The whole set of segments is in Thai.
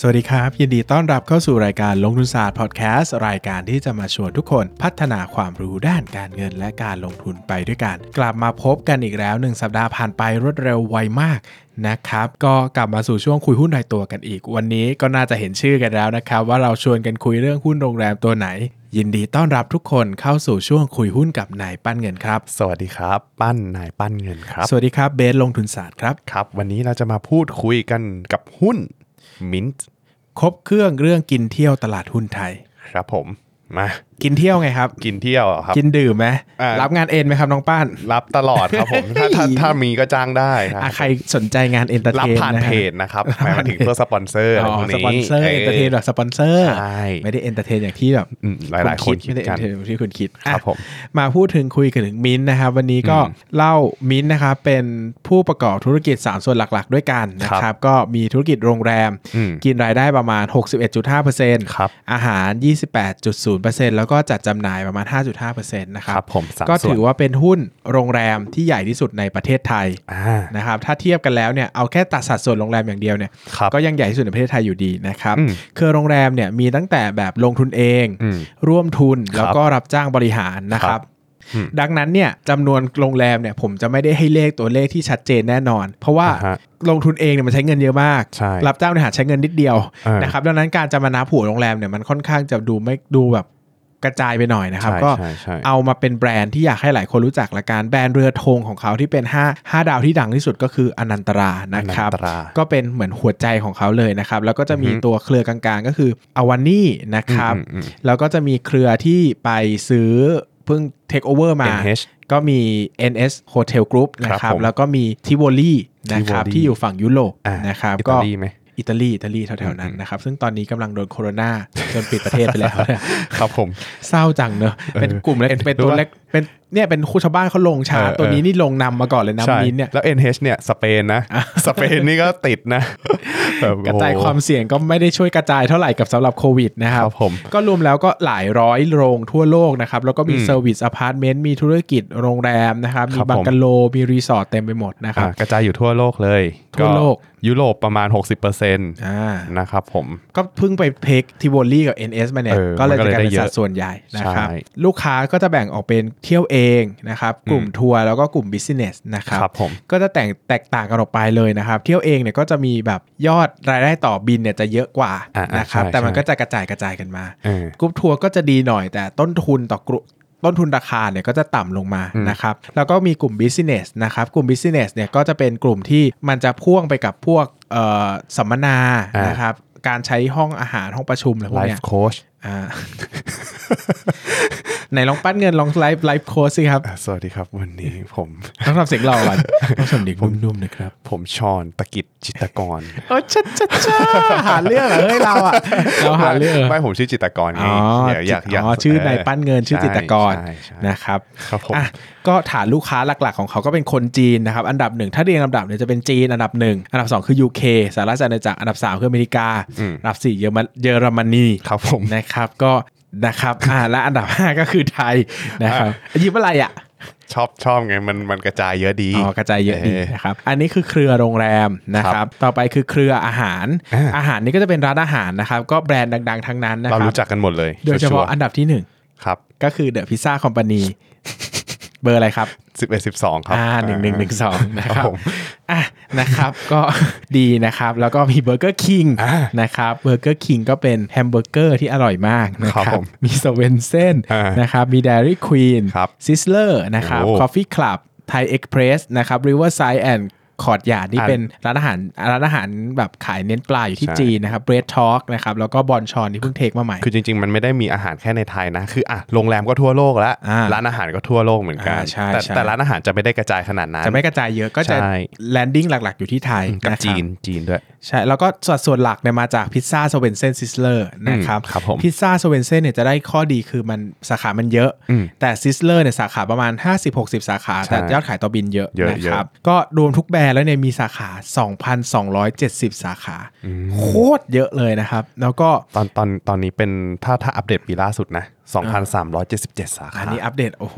สวัสดีครับ ยินดีต้อนรับเข้าสู่รายการลงทุนศาสตร์พอดแคสต์รายการที่จะมาชวนทุกคนพัฒนาความรู้ด้านการเงินและการลงทุนไปด้วยกัน กลับมาพบกันอีกแล้ว 1 สัปดาห์ผ่านไปรวดเร็วไวมากนะครับก็กลับมาสู่ช่วงคุยหุ้นรายตัวกันอีก วันนี้ก็น่าจะเห็นชื่อกันแล้วนะครับ ว่าเราชวนกันคุยเรื่องหุ้นโรงแรมตัวไหน ยินดีต้อนรับทุกคนเข้าสู่ช่วงคุยหุ้นกับนายปั้นเงินครับ สวัสดีครับ ปั้นนายปั้นเงินครับ สวัสดีครับเบสลงทุนศาสตร์ครับครับ วันนี้เราจะมาพูดคุยกันกับหุ้น มินต์ครบเครื่องเรื่องกินเที่ยวตลาดหุ้นไทย ครับผม มา กินเที่ยวไงครับ กินเที่ยวเหรอครับ กินดื่มไหมอ่ารัรับงานเอ็นไหมครับน้องป้าน รับตลอดครับผม ถ้าถ้าถ้ามีก็จ้างได้นะอะใครสนใจงานเอนเตอร์รับเทนผ่านนะเพฮะจนะครับหมายถึงเพื่อสปอนเซอร์อะไรอ๋อพวกสนี้ปอนเซอร์เอนเตอร์เทนแบบสปอนเซอร์ใช่ไม่ได้เอนเตอร์เทนอย่างที่แบบอืมหลายๆคนไม่ได้คิเอดนกันเตอร์เทนที่คุณคิดครับอะผมมาพูดถึงคุยกันถึงมิ้นท์นะครับ วันนี้ก็เล่ามิ้นท์นะครับเป็นผู้ประกอบธุรกิจ 3 ส่วนหลักๆ ด้วยกันนะคครัรับบก็มีธุรกิจโรงแรมอืมกินรายได้ประมาณ 61.5%ครับอาหาร 28.0%แล้วก็จัดจำหน่ายประมาณ 5.5%นะคครัรับบผมสามก็ส่วนถือว่าเป็นหุ้นโรงแรมที่ใหญ่ที่สุดในประเทศไทยอ่านะครับถ้าเทียบกันแล้วเนี่ยเอาแค่ตัดสัดส่วนโรงแรมอย่างเดียวเนี่ยครับก็ยังใหญ่ที่สุดในประเทศไทยอยู่ดีนะครับอืมคือโรงแรมเนี่ยมีตั้งแต่แบบลงทุนเองอืมร่วมทุนครับแล้วก็รับจ้างบริหารนะคครัรับบอืมดังนั้นเนี่ยจำนวนโรงแรมเนี่ยผมจะไม่ได้ให้เลขตัวเลขที่ชัดเจนแน่นอน เพราะว่าอ่าฮะลงทุนเองเนี่ยมันใช้เงินเยอะมากใช่รับจ้างบริหารใช้เงินนิดเดียวอ่านนะครับดังนั้นการจะมานับหัวโรงแรมเนี่ยมันค่อนข้างจะดูไม่ดูแบบ กระจายไปหน่อยนะครับใช่ก็ใช่ใช่เอามาเป็นแบรนด์ที่อยากให้หลายคนรู้จักละกันแบรนด์เรือธงของเขาที่เป็น 5 5 ดาวที่ดังที่สุดก็คืออนันตรานะครับอนันตราก็เป็นเหมือนหัวใจของเขาเลยนะครับ แล้วก็จะมีอือฮึตัวเครือกลางๆ ก็คืออวานี่นะครับอืมอืมอืมแล้วก็จะมีเครือที่ไปซื้อเพิ่งเทคโอเวอร์มา NH ก็มี NS Hotel Group นะคครัรับบผมแล้วก็มีทิโวลีนะครับ Tivoli ที่อยู่ฝั่งยุโรปอ่านะครับอิก็ตาลีไหม อิตาลีอิตาลีแถวๆนั้นนะครับ ซึ่งตอนนี้กำลังโดนโควิดจนปิดประเทศไปแล้วเนี่ยครับผมเศร้าจังเนอะเป็นกลุ่มเล็กเอ็นเป็นตัวรู้ปะเล็ก เป็นเนี่ยเป็นคู่ชาวบ้านเขาลงช้าเออเออตัวนี้นี่ลงนำมาก่อนเลยนะใช่มินเนี่ยแล้ว NH เนี่ยสเปนนะ สเปนนี่ก็ติดนะแบบกระจายโอ้โหความเสี่ยงก็ไม่ได้ช่วยกระจายเท่าไหร่กับสำหรับโควิดนะครับครับผมก็รวมแล้วก็หลายร้อยโรงทั่วโลกนะครับ แล้วก็มีอืมเซอร์วิสอพาร์ตเมนต์มีธุรกิจโรงแรมนะครับคมีรับบังผมกะโลมีรีสอร์ทเต็มไปหมดนะครับอะกระจายอยู่ทั่วโลกเลยทั่วโลกยุโรปประมาณ 60%นะครับอ่าผมก็เพิ่งไปเพกทิโวลี่กับ NS มาเนี่ยเออก็เลยมันก็จะเลยกลายเป็นได้เยอะสัดส่วนใหญ่นะครับใช่ลูกค้าก็จะแบ่งออกเป็นเที่ยวเองนะครับกลุ่มทัวร์แล้วก็กลุ่ม business นะครับครับผมก็จะแตกแตกต่างกันออกไปเลยนะครับ เที่ยวเองเนี่ยก็จะมีแบบยอดรายได้ต่อบิลเนี่ยจะเยอะกว่าอ่าอ่านะครับใช่แต่มันใช่ก็จะกระจายกระจายกันมาเออกรุ๊ปทัวร์ก็จะดีหน่อยแต่ต้นทุนต่อกรุ๊ปต้นทุนราคาเนี่ยก็จะต่ำลงมาอืมนะครับ แล้วก็มีกลุ่ม business นะครับ กลุ่ม business เนี่ยก็จะเป็นกลุ่มที่มันจะพ่วงไปกับพวกเอ่อสัมมนาอ่านนะครับ การใช้ห้องอาหารห้องประชุมอะไรพวกเนี้ย life coach อ่าไหนลองปั้นเงินลอง life life coach สิครับ สวัสดีครับ วันนี้ผมต้องทำเสียงหล่อก่อนต้องสำเนียงนุ่มๆนะครับ ผมชอนตะกิดจิตรกรโอ้ชัดชัดชาหาเรื่องเหรอเฮ้ยเราอะเราหาเรื่องเหรอไม่ผมชื่อจิตรกรไงอ๋ออยากอยากอยากอ๋อชื่อนายปั้นเงินชื่อใช่จิตรกรใช่ใช่นะครับครับผมอะก็ฐานลูกค้าหลักๆของเขาก็เป็นคนจีนนะครับ อันดับหนึ่งถ้าเรียงลำดับเนี่ยจะเป็นจีนอันดับหนึ่งอันดับสองคือ UK สหรัฐอาณาจักรอันดับสามคืออเมริกาอืมอันดับสี่เยอรมนเยอรมนีครับผมนะครับก็นะครับอ่าและอันดับห้าก็คือไทยนะครับยิ้มอะไรอะชอบชอบไงมันมันกระจายเยอะดีอ๋อกระจายเยอะดีเออนะครับอันนี้คือเครือโรงแรมนะครับต่อไปคือเครืออาหารอ่าอาหารนี่ก็จะเป็นร้านอาหารนะครับก็แบรนด์ดัง ๆ ทั้งนั้นนะเราครับรู้จักกันหมดเลย โดยเฉพาะชัวร์อันดับที่หนึ่งๆครับก็คือ The Pizza Company เบอร์อะไรครับสิบเอ็ดสิบสองครับอ่าหนึ่งหนึ่งหนึ่งสองนะครับครับผมอะ นะครับ ก็ดีนะครับ แล้วก็มี Burger King อ่านะครับ Burger King ก็เป็นแฮมเบอร์เกอร์ที่อร่อยมากนะคครับผมมี Swensen's อ่านนะครับมี Dairy Queen ครับ Sizzler นะครับโอ้ Coffee Club Thai Express นะครับ Riverside and Courtyard นี่อ่าเป็นร้านอาหารร้านอาหารแบบขายเน้นปลาอยู่ที่ใช่จีนนะครับเบรดทอ k นะครับแล้วก็ Bonchon ที่เพิ่ง take มาใหม่ คือจริง ๆ มันไม่ได้มีอาหารแค่ในไทยนะ คืออะโรงแรมก็ทั่วโลกแล้วอ่าร้านอาหารก็ทั่วโลกเหมือนกันอ่าใช่แต่ใช่แต่ร้านอาหารจะไม่ได้กระจายขนาดนั้น จะไม่กระจายเยอะก็จะใช่ landing หลัก ๆ อยู่ที่ไทยกับนะครับจีนจีนด้วยใช่แล้วก็สัดส่วนหลักเนี่ยมาจากพิซซ่า Swensen's Sizzler นะครับครับผมพิซซ่า Swensen's เนี่ยจะได้ข้อดีคือมันสาขามันเยอะอืมแต่ Sizzler เนี่ยสาขาประมาณ 50-60 สาขาใช่แต่ยอดขายต่อบิลเยอะเยอะนะครับก็รวมทุกแบรนด์แล้วเนี่ยมีสาขา 2,270 สาขา โคตรเยอะเลยนะครับ แล้วก็ตอนตอนตอนนี้เป็นถ้าถ้าอัปเดตปีล่าสุดนะ 2,377 สาขา อันนี้อัปเดต โอ้โห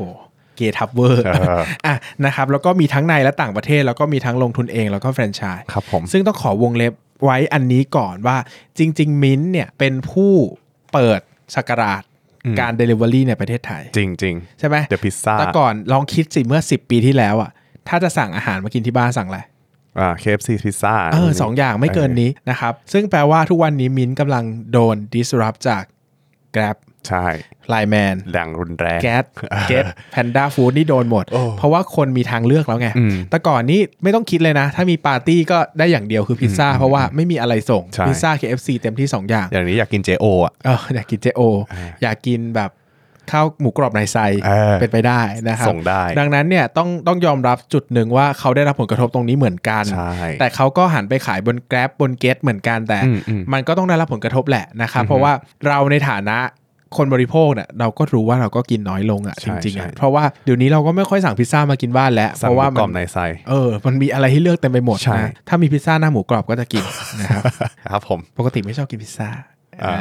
เกทับเวอร์เอออะนะครับแล้วก็มีทั้งในและต่างประเทศ แล้วก็มีทั้งลงทุนเองแล้วก็แฟรนไชส์ครับผมซึ่งต้องขอวงเล็บไว้อันนี้ก่อนว่าจริง ๆ มิ้นท์เนี่ยเป็นผู้เปิดศักราชการ Delivery ในประเทศไทย จริงจริงใช่ไหม The Pizza แต่ก่อนลองคิดสิเมื่อ 10 ปีที่แล้วอะ ถ้าจะสั่งอาหารมากินที่บ้านสั่งอะไรอ่า KFC พิซซ่าเออสองอย่างไม่เกินนี้นะครับ ซึ่งแปลว่าทุกวันนี้มิ้นท์กำลังโดน disrupt จาก Grab ใช่ LINE MAN แรงรุนแรงแก๊ส GET panda food นี่โดนหมดโอ้เพราะว่าคนมีทางเลือกแล้วไงอืมแต่ก่อนนี้ไม่ต้องคิดเลยนะ ถ้ามีปาร์ตี้ก็ได้อย่างเดียวคือพิซซ่า เพราะว่าไม่มีอะไรส่งใช่พิซซ่า KFC เต็มที่ 2 อย่าง อย่างนี้อยากกิน JO อะเอออยากกินเจโออยากกินแบบ ข้าวหมูกรอบในไซเออเป็นไปได้นะครับส่งได้ ดังนั้นเนี่ยต้องต้องยอมรับจุดหนึ่งว่าเขาได้รับผลกระทบตรงนี้เหมือนกันใช่แต่เขาก็หันไปขายบน Grab บน g ก t เหมือนกันแต่อืมอืมมันก็ต้องได้รับผลกระทบแหละนะครับเพราะว่าเราในฐานะคนบริโภคเนี่ยเราก็รู้ว่าเราก็กินน้อยลงอะใช่จริงๆอะใช่เพราะว่าเดี๋ยวนี้เราก็ไม่ค่อยสั่งพิซซ่ามากินบ้านแล้วสั่เพงราะว่าหมูกรอบมันในไซเออมันมีอะไรให้เลือกเต็มไปหมดใช่นะถ้ามีพิซซ่าหน้าหมูกรอบก็จะกินนะครับครับผมปกติไม่ชอบกินพิซซ่าอ่า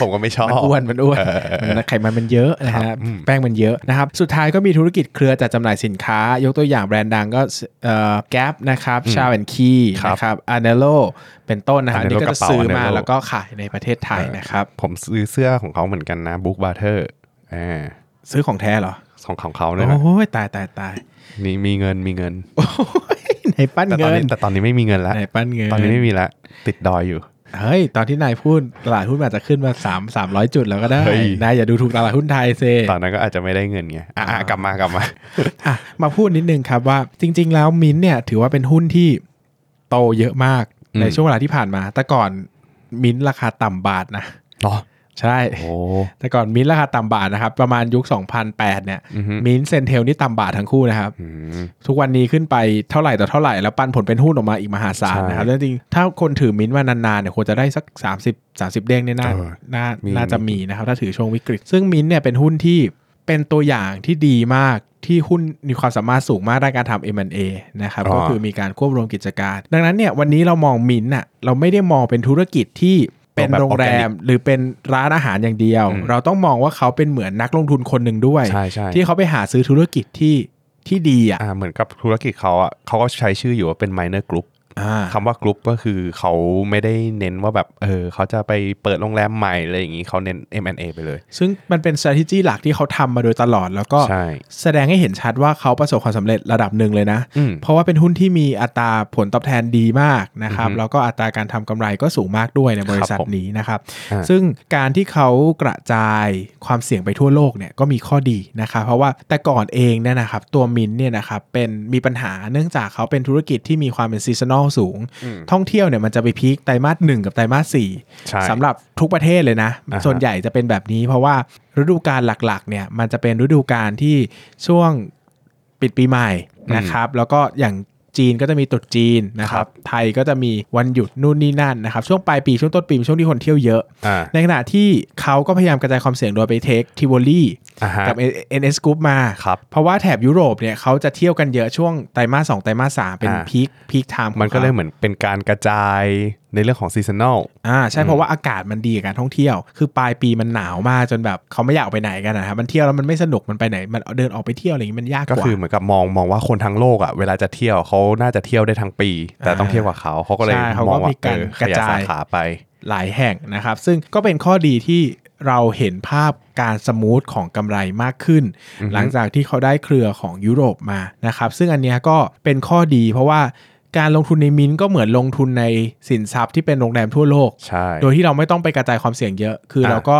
ผมก็ไม่ชอบ มันอ้วนมันอ้วนเออมันไขมันมันเยอะนะฮะแป้งมันเยอะนะครับ สุดท้ายก็มีธุรกิจเครือจัดจำหน่ายสินค้า ยกตัวอย่างแบรนด์ดังก็เอ่อ Gap นะครับ Charles & Keith นะครับ Anello เป็นต้นนะครับ Anello นี่ก็จะระเป๋าซื้อมา Anello แล้วก็ขายในประเทศไทยนะครับ ผมซื้อเสื้อของเขาเหมือนกันนะ Brooks Brothers อ่าซื้อของแท้เหรอของของเขาเนี่ยนะโอ้ยตายตายตายมีมีเงินมีเงินโอ้ยไหนปั้นแต่ตเงิอนนนี้แต่ตอนนี้ไม่มีเงินแล้วไหนปั้นเงินตอนนี้ไม่มีแล้วติดดอยอยู่ เฮ้ย ตอนที่นายพูดตลาดหุ้นมันอาจจะขึ้นมา3 300จุดแล้วก็ได้เฮ้ยนายอย่าดูถูกตลาดหุ้นไทยเซตอนนั้นก็อาจจะไม่ได้เงินไงอะอะกลับมากลับมาอะมาพูดนิดนึงครับว่าจริง ๆ แล้วมิ้นท์เนี่ยถือว่าเป็นหุ้นที่โตเยอะมากอืมในช่วงเวลาที่ผ่านมา แต่ก่อนมิ้นท์ราคาต่ำบาทนะเนาะ ใช่โอ้แต่ก่อนมิ้นท์ราคาต่ำบาทนะครับ ประมาณยุค 2008 เนี่ยอือฮึ MINT Centel นี่ต่ำบาททั้งคู่นะครับอืมทุกวันนี้ขึ้นไปเท่าไหร่ต่อเท่าไหร่ แล้วปันผลเป็นหุ้นออกมาอีกมหาศาลใช่นะครับแล้วจริงๆถ้าคนถือมิ้นท์มานานๆเนี่ยควรจะได้สัก 30 30 เด้งเนี่ยน่าเออน่ามีน่าจะมีนะครับ ถ้าถือช่วงวิกฤต ซึ่งมิ้นท์เนี่ยเป็นหุ้นที่เป็นตัวอย่างที่ดีมากที่หุ้นมีความสามารถสูงมากด้านการทำ M&A นะครับอ๋อก็คือมีการควบรวมกิจการ ดังนั้นเนี่ยวันนี้เรามองมิ้นท์น่ะเราไม่ได้มองเป็นธุรกิจที่ เป็นแบบโรงแรมหรือเป็นร้านอาหารอย่างเดียวอืมเราต้องมองว่าเขาเป็นเหมือนนักลงทุนคนหนึ่งด้วยใช่ใช่ที่เขาไปหาซื้อธุรกิจที่ที่ดีอะอ่าเหมือนกับธุรกิจเขาอะเขาก็ใช้ชื่ออยู่ว่าเป็น minor group อ่า คำว่ากรุ๊ปก็คือเขาไม่ได้เน้นว่าแบบเออเขาจะไปเปิดโรงแรมใหม่อะไรอย่างงี้เขาเน้น M&A ไปเลย ซึ่งมันเป็น strategy หลักที่เขาทำมาโดยตลอด แล้วก็ใช่แสดงให้เห็นชัดว่าเขาประสบความสำเร็จระดับหนึ่งเลยนะอืมเพราะว่าเป็นหุ้นที่มีอัตราผลตอบแทนดีมากนะครับอือฮึแล้วก็อัตราการทำกำไรก็สูงมากด้วยในบริษัทครับผมนี้นะครับอ่าซึ่งการที่เขากระจายความเสี่ยงไปทั่วโลกเนี่ยก็มีข้อดีนะครับเพราะว่าแต่ก่อนเองเนี่ยนะครับตัวมินเนี่ยนะครับเป็นมีปัญหาเนื่องจากเขาเป็นธุรกิจที่มีความเป็น seasonal สูงอืมท่องเที่ยวเนี่ยมันจะไป peak ไตรมาสหนึ่งกับไตรมาสสี่ใช่สำหรับทุกประเทศเลยนะอ่าฮะส่วนใหญ่จะเป็นแบบนี้ เพราะว่าฤดูกาลหลักๆ เนี่ยมันจะเป็นฤดูกาลที่ช่วงปิดปีใหม่นะครับ แล้วก็อย่าง จีนก็จะมีตรุษจีนนะครับครัรับบไทยก็จะมีวันหยุดนู่นนี่นั่นนะครับ ช่วงปลายปีช่วงต้นปีเป็นช่วงที่คนเที่ยวเยอะอ่าในขณะที่เขาก็พยายามกระจายความเสี่ยงโดยไป take Tivoli อ่าฮะกับ NH Group มาครับเพราะว่าแถบยุโรปเนี่ยเขาจะเที่ยวกันเยอะช่วงไตรมาสสองไตรมาสสามเป็นอ่า peak peak time มันก็เลยเหมือนเป็นการกระจายในเรื่องของซีซัน a ลอ่าใช่เพราะว่าอากาศมันดีกับการท่องเที่ยว คือปลายปีมันหนาวมากจนแบบเขาไม่อยากออกไปไหนกันนะครับมันเที่ยวแล้วมันไม่สนุกมันไปไหน มันเดินออกไปเที่ยวอะไรอย่างงี้มันยากกก็ว่าคือเหมือนกับมองมองว่าคนทั้งโลกอะเวลาจะเที่ยวเขาน่าจะเที่ยวได้ทั้งปี แต่ต้องเที่ยวกับเขาเขาก็เลยใช่เขาก็มองว่ามีการเออกระจายสาขาไปหลายแห่งนะครับ ซึ่งก็เป็นข้อดีที่เราเห็นภาพการ smooth ของกำไรมากขึ้นอือฮึหลังจากที่เขาได้เครือของยุโรปมานะครับ ซึ่งอันเนี้ยก็เป็นข้อดีเพราะว่า การลงทุนในมินก็เหมือนลงทุนในสินทรัพย์ที่เป็นโรงแรมทั่วโลก ใช่ โดยที่เราไม่ต้องไปกระจายความเสี่ยงเยอะ คืออะเราก็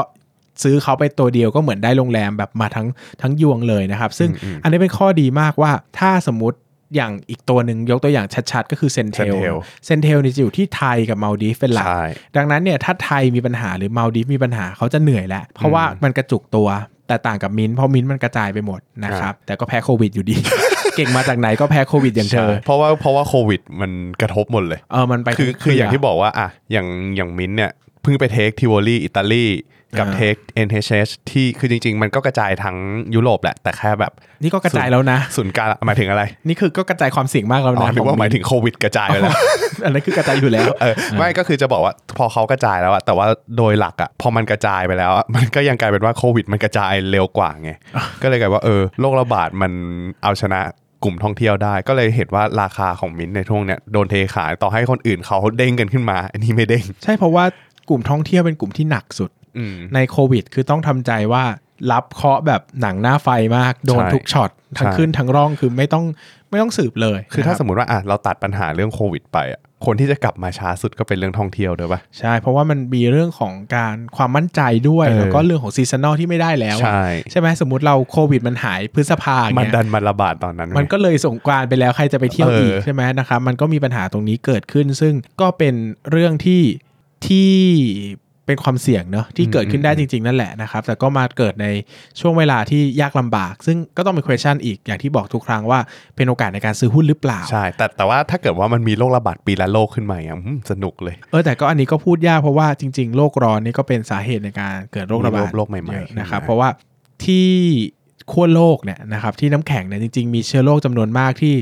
ซื้อเขาไปตัวเดียวก็เหมือนได้โรงแรมแบบมาทั้งทั้งยวงเลยนะครับ ซึ่งอืมอืมอันนี้เป็นข้อดีมากว่าถ้าสมมติอย่างอีกตัวหนึ่งยกตัวอย่างชัดๆ ก็คือเซนเทล Centel เซนเทลนี่จะอยู่ที่ไทยกับมาลดีฟเป็นหลักใช่ดังนั้นเนี่ยถ้าไทยมีปัญหาหรือมาลดีฟมีปัญหาเขาจะเหนื่อยแล้ว เพราะว่ามันกระจุกตัวแต่ต่างกับมิ้นท์เพราะมิ้นท์มันกระจายไปหมดนะครับ แต่ก็แพ้โควิดอยู่ดี เก่งมาจากไหนก็แพ้โควิดอย่างเธใช่อเพราะว่าเพราะว่าโควิดมันกระทบหมดเลยเออมันไปคือทั้คืออย่างที่เครืบอกว่าอะอย่างอย่างมิ้นท์เนี่ยเพิ่งไป take Tivoli อิตาลีกับอ่าเทค NHS ที่คือจริง ๆ มันก็กระจายทั้งยุโรปแหละ แต่แค่แบบ นี่ก็กระจายแล้วนะศูนย์กลางหมายถึงอะไร นี่คือก็กระจายความเสี่ยงมากแล้วอ๋อนะหรือว่าหมายถึงโควิดกระจายไปแล้วอันนั้นคือกระจายอยู่แล้วเออไม่ก็คือจะบอกว่าพอเขากระจายแล้วอะแต่ว่าโดยหลักอะพอมันกระจายไปแล้วอะมันก็ยังกลายเป็นว่าโควิด มันกระจายเร็วกว่าไงก็เลยกลายว่าเออโรคระบาดมันเอาชนะ กลุ่มท่องเที่ยวได้ ก็เลยเห็นว่าราคาของมิ้นท์ในช่วงเนี้ยโดนเทขายต่อให้คนอื่นเขาเด้งกันขึ้นมา อันนี้ไม่เด้ง ใช่เพราะว่ากลุ่มท่องเที่ยวเป็นกลุ่มที่หนักสุดอืมในโควิด คือต้องทำใจว่า รับเคราะห์แบบหนังหน้าไฟมากโดนใช่ทุกช็อตทั้งใช่ขึ้นทั้งร่องคือไม่ต้องไม่ต้องสืบเลย คือนะครับถ้าสมมติว่าอะเราตัดปัญหาเรื่องโควิดไปอะคนที่จะกลับมาช้าสุดก็เป็นเรื่องท่องเที่ยวด้วยป่ะใช่ เพราะว่ามันมีเรื่องของการความมั่นใจด้วยเออแล้วก็เรื่องของ seasonal ที่ไม่ได้แล้วอะใช่ใช่ไหมสมมติเราโควิดมันหายพฤษภาอย่างมันเงี้ยดันมาระบาดตอนนั้น มันก็เลยสงกรานต์ไปแล้วใครจะไปเที่ยวเอออีอีกใช่ไหมนะครับมันก็มีปัญหาตรงนี้เกิดขึ้น ซึ่งก็เป็นเรื่องที่ที่ เป็นความเสี่ยงเนอะที่เกิดขึ้นได้จริง ๆ นั่นแหละนะครับ แต่ก็มาเกิดในช่วงเวลาที่ยากลำบาก ซึ่งก็ต้องเป็น question อีกอย่างที่บอกทุกครั้งว่าเป็นโอกาสในการซื้อหุ้นหรือเปล่า ใช่ แต่แต่ว่าถ้าเกิดว่ามันมีโรคระบาดปีละโรคขึ้นมาอย่างอืมสนุกเลย เออแต่ก็อันนี้ก็พูดยากเพราะว่าจริง ๆโลกร้อนนี่ก็เป็นสาเหตุในการเกิดโรคระบาดโรคใหม่ๆเยอะขึ้นมานะครับเพราะว่าที่ขั้วโลกเนี่ยนะครับที่น้ำแข็งเนี่ยจริง ๆ มีเชื้อโรคจำนวนมากที่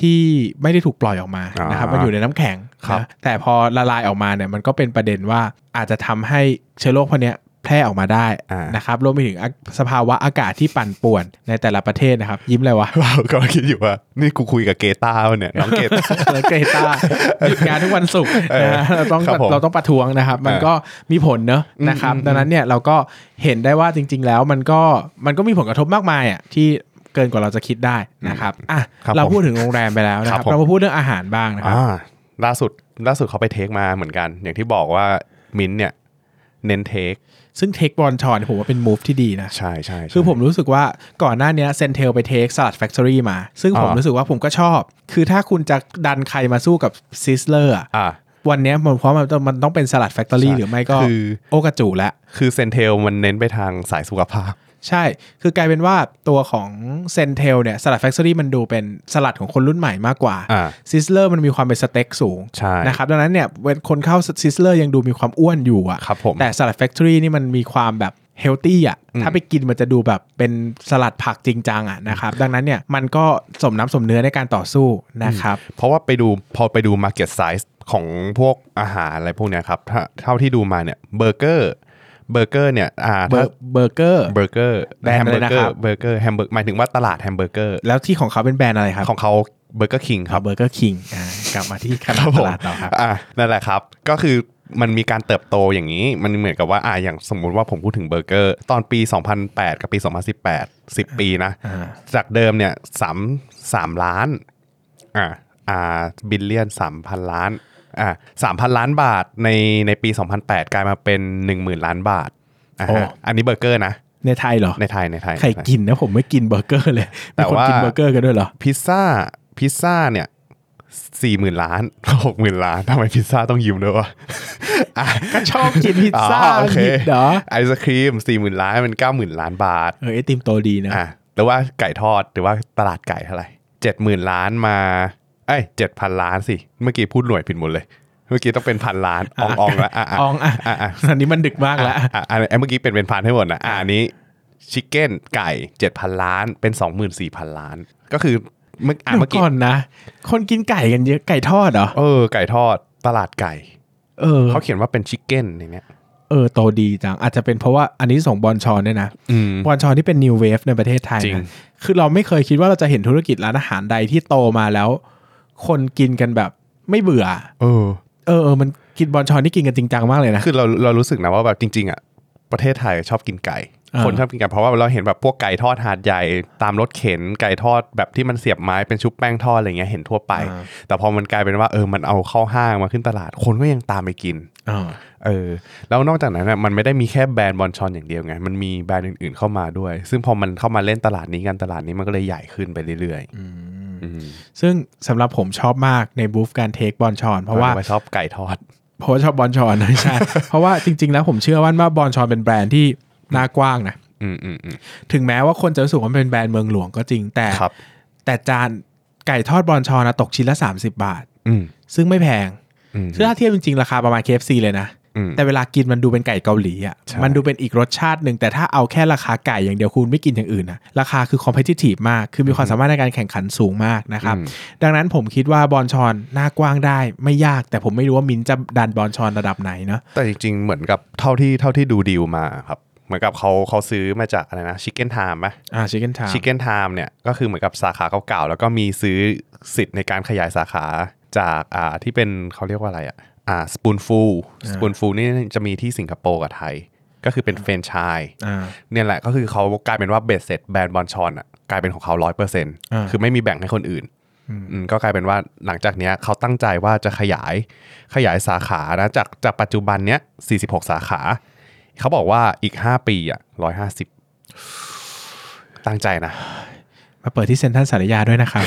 ที่ไม่ได้ถูกปล่อยออกมาอ่านนะครับมันอยู่ในน้ำแข็งครับนะแต่พอละลายออกมาเนี่ยมันก็เป็นประเด็นว่าอาจจะทำให้เชื้อโรคพวกเนี้ยแพร่ออกมาได้อ่านนะครับรวมไปถึงอะสภาวะอากาศที่ปั่นป่วนในแต่ละประเทศนะครับ ยิ้มเลยวะเราก็คิดอยู่ว่า นี่กูคุยกับเกตาเนี่ยน้องเกตาแล้วเกรตาหยุดงานทุกวันศุกร์เออนะเราต้องครับผมเราต้องประท้วงนะครับ มันเออก็มีผลเนอะนะครับอืมดังนั้นเนี่ยเราก็เห็นได้ว่าจริง ๆ แล้วมันก็มันก็มีผลกระทบมากมายอะที่ เกินกว่าเราจะคิดได้นะครับอะครับเราผมพูดถึงโรงแรมไปแล้วนะคครับผมเรามาพูดเรื่องอาหารบ้างนะครับอ่าล่าสุดล่าสุดเขาไป take มาเหมือนกัน อย่างที่บอกว่ามิ้นท์เนี่ยเน้น take ซึ่ง take BonChon ผมว่าเป็น move ที่ดีนะ ใช่ใช่ใช่คือผมรู้สึกว่าก่อนหน้าเนี้ Centel ไป take Salad Factory มา ซึ่งผมอ่ารู้รู้สึกว่าผมก็ชอบ คือถ้าคุณจะดันใครมาสู้กับ Sizzler อ่าวันเนี้ยผมเพราะมันต้องมันต้องเป็น Salad Factory ใช่หรือไม่ก็คือโอ้กะจู๋แล้วคือ Centel มันเน้นไปทางสายสุขภาพ ใช่ คือกลายเป็นว่าตัวของ Centel เนี่ย Salad Factory มันดูเป็นสลัดของคนรุ่นใหม่มากกว่าอ่า Sizzler มันมีความเป็นสเต็กสูงใช่นะครับดังนั้นเนี่ยเวลาคนเข้า Sizzler ยังดูมีความอ้วนอยู่อะครับผมแต่ Salad Factory นี่มันมีความแบบ healthy อะถ้าไปกินมันจะดูแบบเป็นสลัดผักจริงจังอะนะครับดังนั้นเนี่ยมันก็สมน้ำสมเนื้อในการต่อสู้นะครับเพราะว่าไปดูพอไปดู Market Size ของพวกอาหารอะไรพวกเนี้ยครับถ้าเท่าที่ดูมาเนี่ยเบอร์เกอร์ เบอร์เกอร์เนี่ยอ่าเบอถ้าร์เบอร์เกอร์เบอร์เกอร์แบรนด์อะไรนะครับเบอร์เกอร์แฮมเบอร์หมายถึงว่าตลาดแฮมเบอร์เกอร์แล้วที่ของเขาเป็นแบรนด์อะไรครับ ของเขา Burger King ครัรับ Burger King อ่ากลับมาที่นะครับผมตลาดต่อครับอ่านั่นแหละครับก็คือมันมีการเติบโตอย่างนี้ มันเหมือนกับว่าอ่าอย่างสมมุติว่าผมพูดถึงเบอร์เกอร์ ตอนปี 2008 กับปี 2018 10 ปีนะอ่าจากเดิมเนี่ยสามสามล้านอ่าอ่า billion สามพันล้าน อ่าสามพันล้านบาทในในปี 2008 กลายมาเป็น 1 0,000 ล้านบาทอ่าโอ้ฮะอันนี้เบอร์เกอร์นะ ในไทยเหรอในไทยในไทยใครในไทยกินนะผมไม่กินเบอร์เกอร์เลยแต่มีคนว่ากินเบอร์เกอร์กันด้วยเหรอพิซซ่าพิซซ่าเนี่ยสี่หมื่นล้านหกหมื่นล้านทำไมพิซซ่าต้องยิ้มด้วยวะอะก็ชอบกินพิซซ่าอ๋อโอเคหยิบเหรอไอศครีมสี่หมื่นล้านเป็นเก้าหมื่นล้านบาท เออไอติมโตดีนะอะหรือว่าไก่ทอดหรือว่าตลาดไก่เท่าไหร่เจ็ดหมื่นล้านมาเอ้ยเจ็ดพันล้านสิ เมื่อกี้พูดหน่วยผิดหมดเลย เมื่อกี้ต้องเป็นพันล้านอองอองแล้วอะอะอองอะอะอะอันนี้มันดึกมากแล้วอะอะอะเมื่อกี้เป็นเป็นพันให้หมดนะอะอันนี้ชิคเก้นไก่เจ็ดพันล้านเป็นสองหมื่นสี่พันล้าน ก็คือเมื่ออะเดี๋ยเมื่อวกี้ก่อนนะ คนกินไก่กันเยอะไก่ทอดเหรอเออไก่ทอดตลาดไก่ เออเขาเขียนว่าเป็นชิคเก้นอย่างเงี้ยเออโตดีจังอาจจะเป็นเพราะว่าอันนี้ส่งบอลชอนด้วยนะอืมบอลชอนที่เป็น new wave ในประเทศไทยจริงนะคือเราไม่เคยคิดว่าเราจะเห็นธุรกิจร้านอาหารใดที่โตมาแล้ว คนกินกันแบบไม่เบื่อ เออ เออเออมันกินบอลชอนนี่กินกันจริงจังมากเลยนะ คือเราเรารู้สึกนะว่าแบบจริง ๆอะประเทศไทยชอบกินไก่อ่าคนชอบกินไก่เพราะว่าเราเห็นแบบพวกไก่ทอดหาดใหญ่ตามรถเข็นไก่ทอดแบบที่มันเสียบไม้เป็นชุบแป้งทอดอะไรเงี้ยเห็นทั่วไปอ่าแต่พอมันกลายเป็นว่าเออมันเอาเข้าห้างมาขึ้นตลาด คนก็ยังตามไปกินอ่าเออแล้วนอกจากนั้นน่ะมันไม่ได้มีแค่แบรนด์บอลชอนอย่างเดียวไงมันมีแบรนด์อื่นๆเข้ามาด้วย ซึ่งพอมันเข้ามาเล่นตลาดนี้กันตลาดนี้มันก็เลยใหญ่ขึ้นไปเรื่อยอืมอืม ซึ่งสำหรับผมชอบมากในบูฟการเทคบอลชอน เพราะว่าชอบไก่ทอดเพราะว่าชอบบอลชอนไม่ใช่เพราะว่าจริง ๆ แล้วผมเชื่อว่าว่าบอลชอนเป็นแบรนด์ที่น่ากว้างนะอืมอืมอืมถึงแม้ว่าคนจะรู้สึกว่ามันเป็นแบรนด์เมืองหลวงก็จริงแต่ครับแต่จานไก่ทอดบอลชอนนะตกชิ้นละ 30 บาทอืมซึ่งไม่แพงอืมซึ่งถ้าเทียบจริง ๆ ราคาประมาณ KFC เลยนะอืม แต่เวลากินมันดูเป็นไก่เกาหลีอะใช่มันดูเป็นอีกรสชาติหนึ่งแต่ถ้าเอาแค่ราคาไก่อย่างเดียวคุณไม่กินอย่างอื่นนะราคาคือ competitive มาก คือมีความสามารถในการแข่งขันสูงมากนะครับ ดังนั้นผมคิดว่า BonChon หน้ากว้างได้ไม่ยาก แต่ผมไม่รู้ว่ามินท์จะดัน BonChon ระดับไหนเนาะแต่จริงๆเหมือนกับเท่าที่เท่าที่ดูดีลมาครับเหมือนกับเขาเขาซื้อมาจากอะไรนะ Chicken Time ไหมอ่า Chicken ทา Chicken Time เนี่ยก็คือเหมือนกับสาขาเก่าๆ แล้วก็มีซื้อสิทธิ์ในการขยายสาขาจากอ่าที่เป็นเขาเรียกว่าอะไรอะ อ่า Spoonful Spoonful นี่จะมีที่สิงคโปร์กับไทย ก็คือเป็นเฟรนไชส์อ่าเนี่ยแหละก็คือเขากลายเป็นว่าเบ็ดเสร็จแบรนด์ BonChon อะกลายเป็นของเขาร้อยเปอร์เซ็นต์อ่าคือไม่มีแบ่งให้คนอื่นอืมก็กลายเป็นว่าหลังจากเนี้ยเขาตั้งใจว่าจะขยายขยายสาขานะจากจากปัจจุบันเนี้ย46สาขา เขาบอกว่าอีก5ปีอะ150ตั้งใจนะ มาเปิดที่เซ็นทรัลสารยาด้วยนะครับ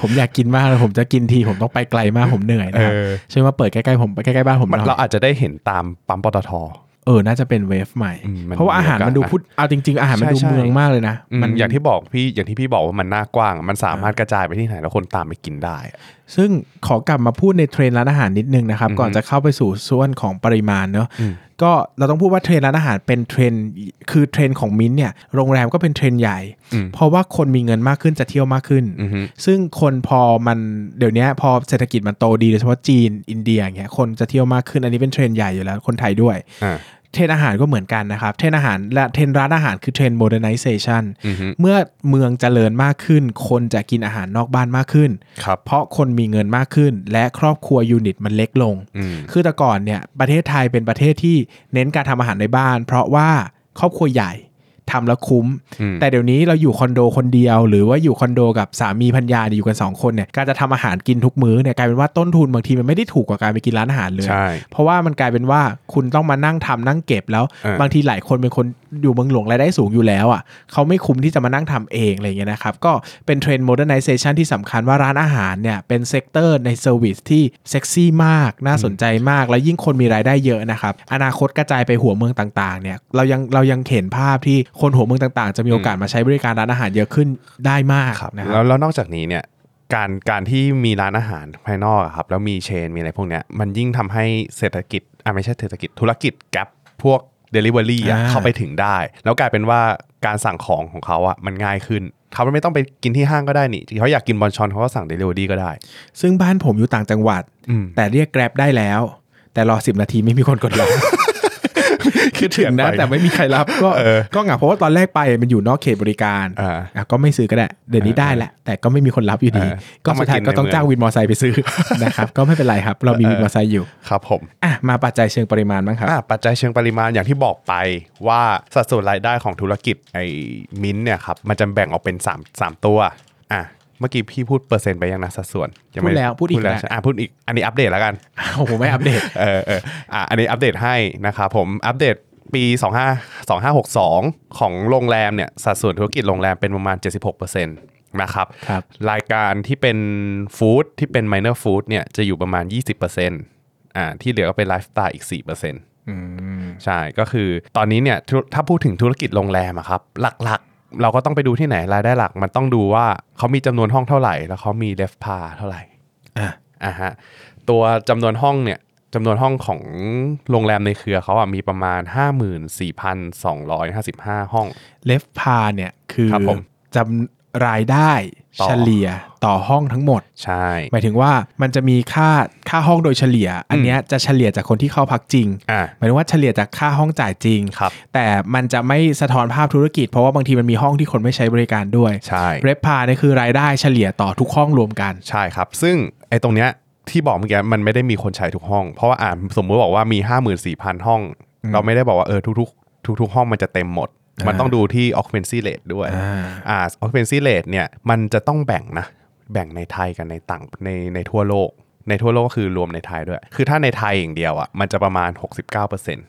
ผมอยากกินมากเลยผมจะกินทีผมต้องไปไกลมากผมเหนื่อยนะครับเออช่วยมาเปิดใกล้ๆผมใกล้ๆบ้านผมหมันน่อยเราอาจจะได้เห็นตามปั๊มปตทเออ น่าจะเป็นเวฟใหม่อืมมันเพราะว่าอาหารมันดูมีโอกาสพุทเอาจริง ๆ อาหารมันใช่ดูใช่เมืองมากเลยนะ มันอย่างที่บอกพี่ อย่างที่พี่บอกว่ามันน่ากว้าง มันสามารถกระจายไปที่ไหนแล้วคนตามไปกินได้อะซึ่งขอกลับมาพูดในเทรนด์ร้านอาหารนิดนึงนะครับ ก่อนจะเข้าไปสู่ส่วนของปริมาณเนอะก็เราต้องพูดว่าเทรนด์ร้านอาหารเป็นเทรนด์คือเทรนด์ของมิ้นท์เนี่ยโรงแรมก็เป็นเทรนด์ใหญ่ เพราะว่าคนมีเงินมากขึ้นจะเที่ยวมากขึ้นอือฮึซึ่งคนพอมันเดี๋ยวนี้พอเศรษฐกิจมันโตดีโดยเฉพาะจีนอินเดียอย่างเงี้ยคนจะเที่ยวมากขึ้นอันนี้เป็นเทรนด์ใหญ่อยู่แล้วคนไทยด้วยอ่า เทรนด์อาหารก็เหมือนกันนะครับ เทรนด์อาหารและเทรนด์ร้านอาหารคือเทรนด์ modernization อือฮึเมื่อเมืองเจริญมากขึ้น คนจะกินอาหารนอกบ้านมากขึ้นครับเพราะคนมีเงินมากขึ้น และครอบครัว unit มันเล็กลงอืมคือแต่ก่อนเนี่ยประเทศไทยเป็นประเทศที่เน้นการทำอาหารในบ้าน เพราะว่าครอบครัวใหญ่ ทำแล้วคุ้มอืมแต่เดี๋ยวนี้เราอยู่คอนโดคนเดียว หรือว่าอยู่คอนโดกับสามีภรรยาเนี่ยอยู่กันสองคนเนี่ยการจะทำอาหารกินทุกมื้อเนี่ยกลายเป็นว่าต้นทุนบางทีมันไม่ได้ถูกกว่าการไปกินร้านอาหารเลยใช่เพราะว่ามันกลายเป็นว่าคุณต้องมานั่งทำนั่งเก็บแล้วเออบางทีหลายคนเป็นคน อยู่เมืองหลวงรายได้สูงอยู่แล้วอะเขาไม่คุ้มที่จะมานั่งทำเองอะไรเงี้ยนะครับ ก็เป็นเทรนด์ modernization ที่สำคัญว่าร้านอาหารเนี่ยเป็น sector ใน service ที่เซ็กซี่มากน่าสนใจมาก แล้วยิ่งคนมีรายได้เยอะนะครับ อนาคตกระจายไปหัวเมืองต่างๆเนี่ยเรายังเรายังเห็นภาพที่คนหัวเมืองต่างๆ จะมีโอกาสมาใช้บริการร้านอาหารเยอะขึ้นได้มากครับนะคแล้รัวบแล้วนอกจากนี้เนี่ยการการที่มีร้านอาหารภายนอกอะครับแล้วมีเชนมีอะไรพวกเนี้ยมันยิ่งทำให้เศรษฐกิจอะไม่ใช่เศรษฐกิจธุรกิจแกลบพวก Delivery อะอ่าเข้าไปถึงได้ แล้วกลายเป็นว่าการสั่งของของเขาอะมันง่ายขึ้นเขาไม่ต้องไปกินที่ห้างก็ได้นี่เขาอยากกินบอลชอนเขาก็สั่ง Delivery ก็ได้ ซึ่งบ้านผมอยู่ต่างจังหวัดอืมแต่เรียกแกร็บได้แล้ว แต่รอสิบนาทีไม่มีคนกดรับ คือถึงนะเกินไปแต่ไม่มีใครรับก็เออก็เหงาเพราะว่าตอนแรกไปมันอยู่นอกเขตบริการอ่าอะก็ไม่ซื้อก็ได้เดี๋ยวนี้ได้แหละแต่ก็ไม่มีคนรับอยู่ดีเออก็สุดท้ายก็ต้องต้องมากินในเมืองจ้างวินมอเตอร์ไซค์ไปซื้อนะครับก็ไม่เป็นไรครับ เรามีวินมอเตอร์ไซค์อยู่ครับผมอะมาปัจจัยเชิงปริมาณบ้างครับอะปัจจัยเชิงปริมาณอย่างที่บอกไปว่าสัดส่วนรายได้ของธุรกิจไอ้มิ้นท์เนี่ยครับมันจะแบ่งออกเป็น 3 3 ตัวอะ เมื่อกี้พี่พูดเปอร์เซ็นต์ไปยังนะสัดส่วนยังไม่พูดแล้วพูดอีกแล้วแล้วใช่อะพูดอีกอันนี้อัปเดตแล้วกันโอ้โหไม่อัปเดตเออเอออะอันนี้อัปเดตให้นะครับผมอัปเดตปี 25 2562 ของโรงแรมเนี่ยสัดส่วนธุรกิจโรงแรมเป็นประมาณ 76%นะครับครับรายการที่เป็นฟู้ดที่เป็น minor food เนี่ยจะอยู่ประมาณ 20%อ่าที่เหลือก็เป็นไลฟ์สไตล์อีก4%อืมใช่ก็คือตอนนี้เนี่ยธุถ้าพูดถึงธุรกิจโรงแรมอะครับ หลักๆ เราก็ต้องไปดูที่ไหนรายได้หลัก มันต้องดูว่าเขามีจำนวนห้องเท่าไหร่ แล้วเขามีเลฟพาเท่าไหร่อะอ่าฮะตัวจำนวนห้องเนี่ยจำนวนห้องของโรงแรมในเครือเขาอะมีประมาณ 54,255 ห้องเลฟพาเนี่ยคือครับผมจำ รายได้ต่อเฉลี่ยต่อห้องทั้งหมด ใช่ หมายถึงว่ามันจะมีค่าค่าห้องโดยเฉลี่ย อันเนี้ยจะเฉลี่ยจากคนที่เข้าพักจริงอ่าหมายถึงว่าเฉลี่ยจากค่าห้องจ่ายจริงครับแต่มันจะไม่สะท้อนภาพธุรกิจ เพราะว่าบางทีมันมีห้องที่คนไม่ใช้บริการด้วย ใช่ เรฟพาเนี่ยคือรายได้เฉลี่ยต่อทุกห้องรวมกัน ใช่ครับ ซึ่งไอ้ตรงเนี้ยที่บอกเมื่อกี้มันไม่ได้มีคนใช้ทุกห้อง เพราะว่าอ่าสมมติบอกว่ามี 54,000 ห้อง เราไม่ได้บอกว่าเออทุกๆทุกๆห้องมันจะเต็มหมด มันต้องดูที่ occupancy rate ด้วยอ่าอ่า occupancy rate เนี่ยมันจะต้องแบ่งนะแบ่งในไทยกับในต่างในในทั่วโลกในทั่วโลกก็คือรวมในไทยด้วย คือถ้าในไทยอย่างเดียวอะมันจะประมาณ 69%อ่า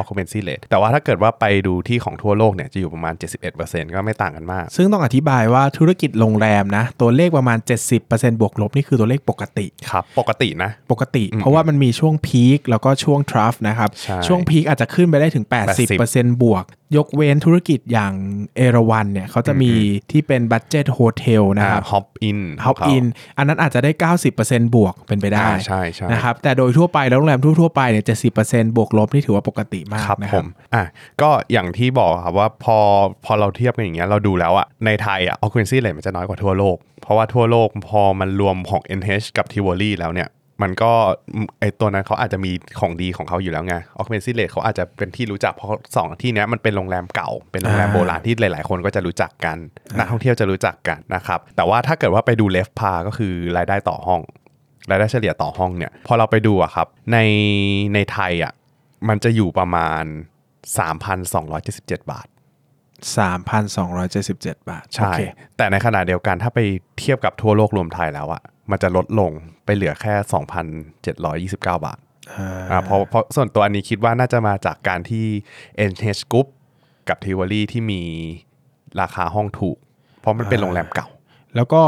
occupancy rate แต่ว่าถ้าเกิดว่าไปดูที่ของทั่วโลกเนี่ยจะอยู่ประมาณ 71%ก็ไม่ต่างกันมาก ซึ่งต้องอธิบายว่าธุรกิจโรงแรมนะ ตัวเลขประมาณ 70%บวกลบนี่คือตัวเลขปกติครับปกตินะ ปกติ เพราะว่ามันมีช่วง peak แล้วก็ช่วง trough นะครับใช่ช่วง peak อาจจะขึ้นไปได้ถึง 80%บวก ยกเว้นธุรกิจอย่างเอราวันเนี่ยเขาจะมีที่เป็น budget hotel นะครับ Hop Inn Hop Inn อันนั้นอาจจะได้ 90%บวกเป็นไปได้ใช่ใช่นะครับแต่โดยทั่วไปแล้วโรงแรมทั่วๆไปเนี่ย70%บวกลบนี่ถือว่าปกติมากครับนะผมอะก็อย่างที่บอกครับว่าพอพอเราเทียบกันอย่างเงี้ยเราดูแล้วอะในไทยอะ occupancy rate มันจะน้อยกว่าทั่วโลก เพราะว่าทั่วโลกพอมันรวมของ NH กับ Tivoli แล้วเนี่ยมันก็ไอตัวนั้นเขาอาจจะมีของดีของเขาอยู่แล้วไง occupancy rate เขาอาจจะเป็นที่รู้จักเพราะสองที่เนี้ยมันเป็นโรงแรมเก่า เป็นโรงแรมโบราณที่หลาย ๆ คนก็จะรู้จักกัน นักท่องเที่ยวจะรู้จักกันนะครับ แต่ว่าถ้าเกิดว่าไปดูเลฟพาก็คือรายได้ต่อห้อง รายได้เฉลี่ยต่อห้องเนี่ย พอเราไปดูอะครับ ในในไทยอะ มันจะอยู่ประมาณ 3,277 บาท 3,277 บาท ใช่โอเคแต่ในขณะเดียวกันถ้าไปเทียบกับทั่วโลกรวมไทยแล้วอะมันจะลดลงไปเหลือแค่ 2,729 บาทอ่าอ่าเพราะเพราะส่วนตัวอันนี้คิดว่าน่าจะมาจากการที่ NH Group กับ t i v o l i ที่มีราคาห้องถูก เพราะมันเป็นโรงแรมเก่า แล้วก็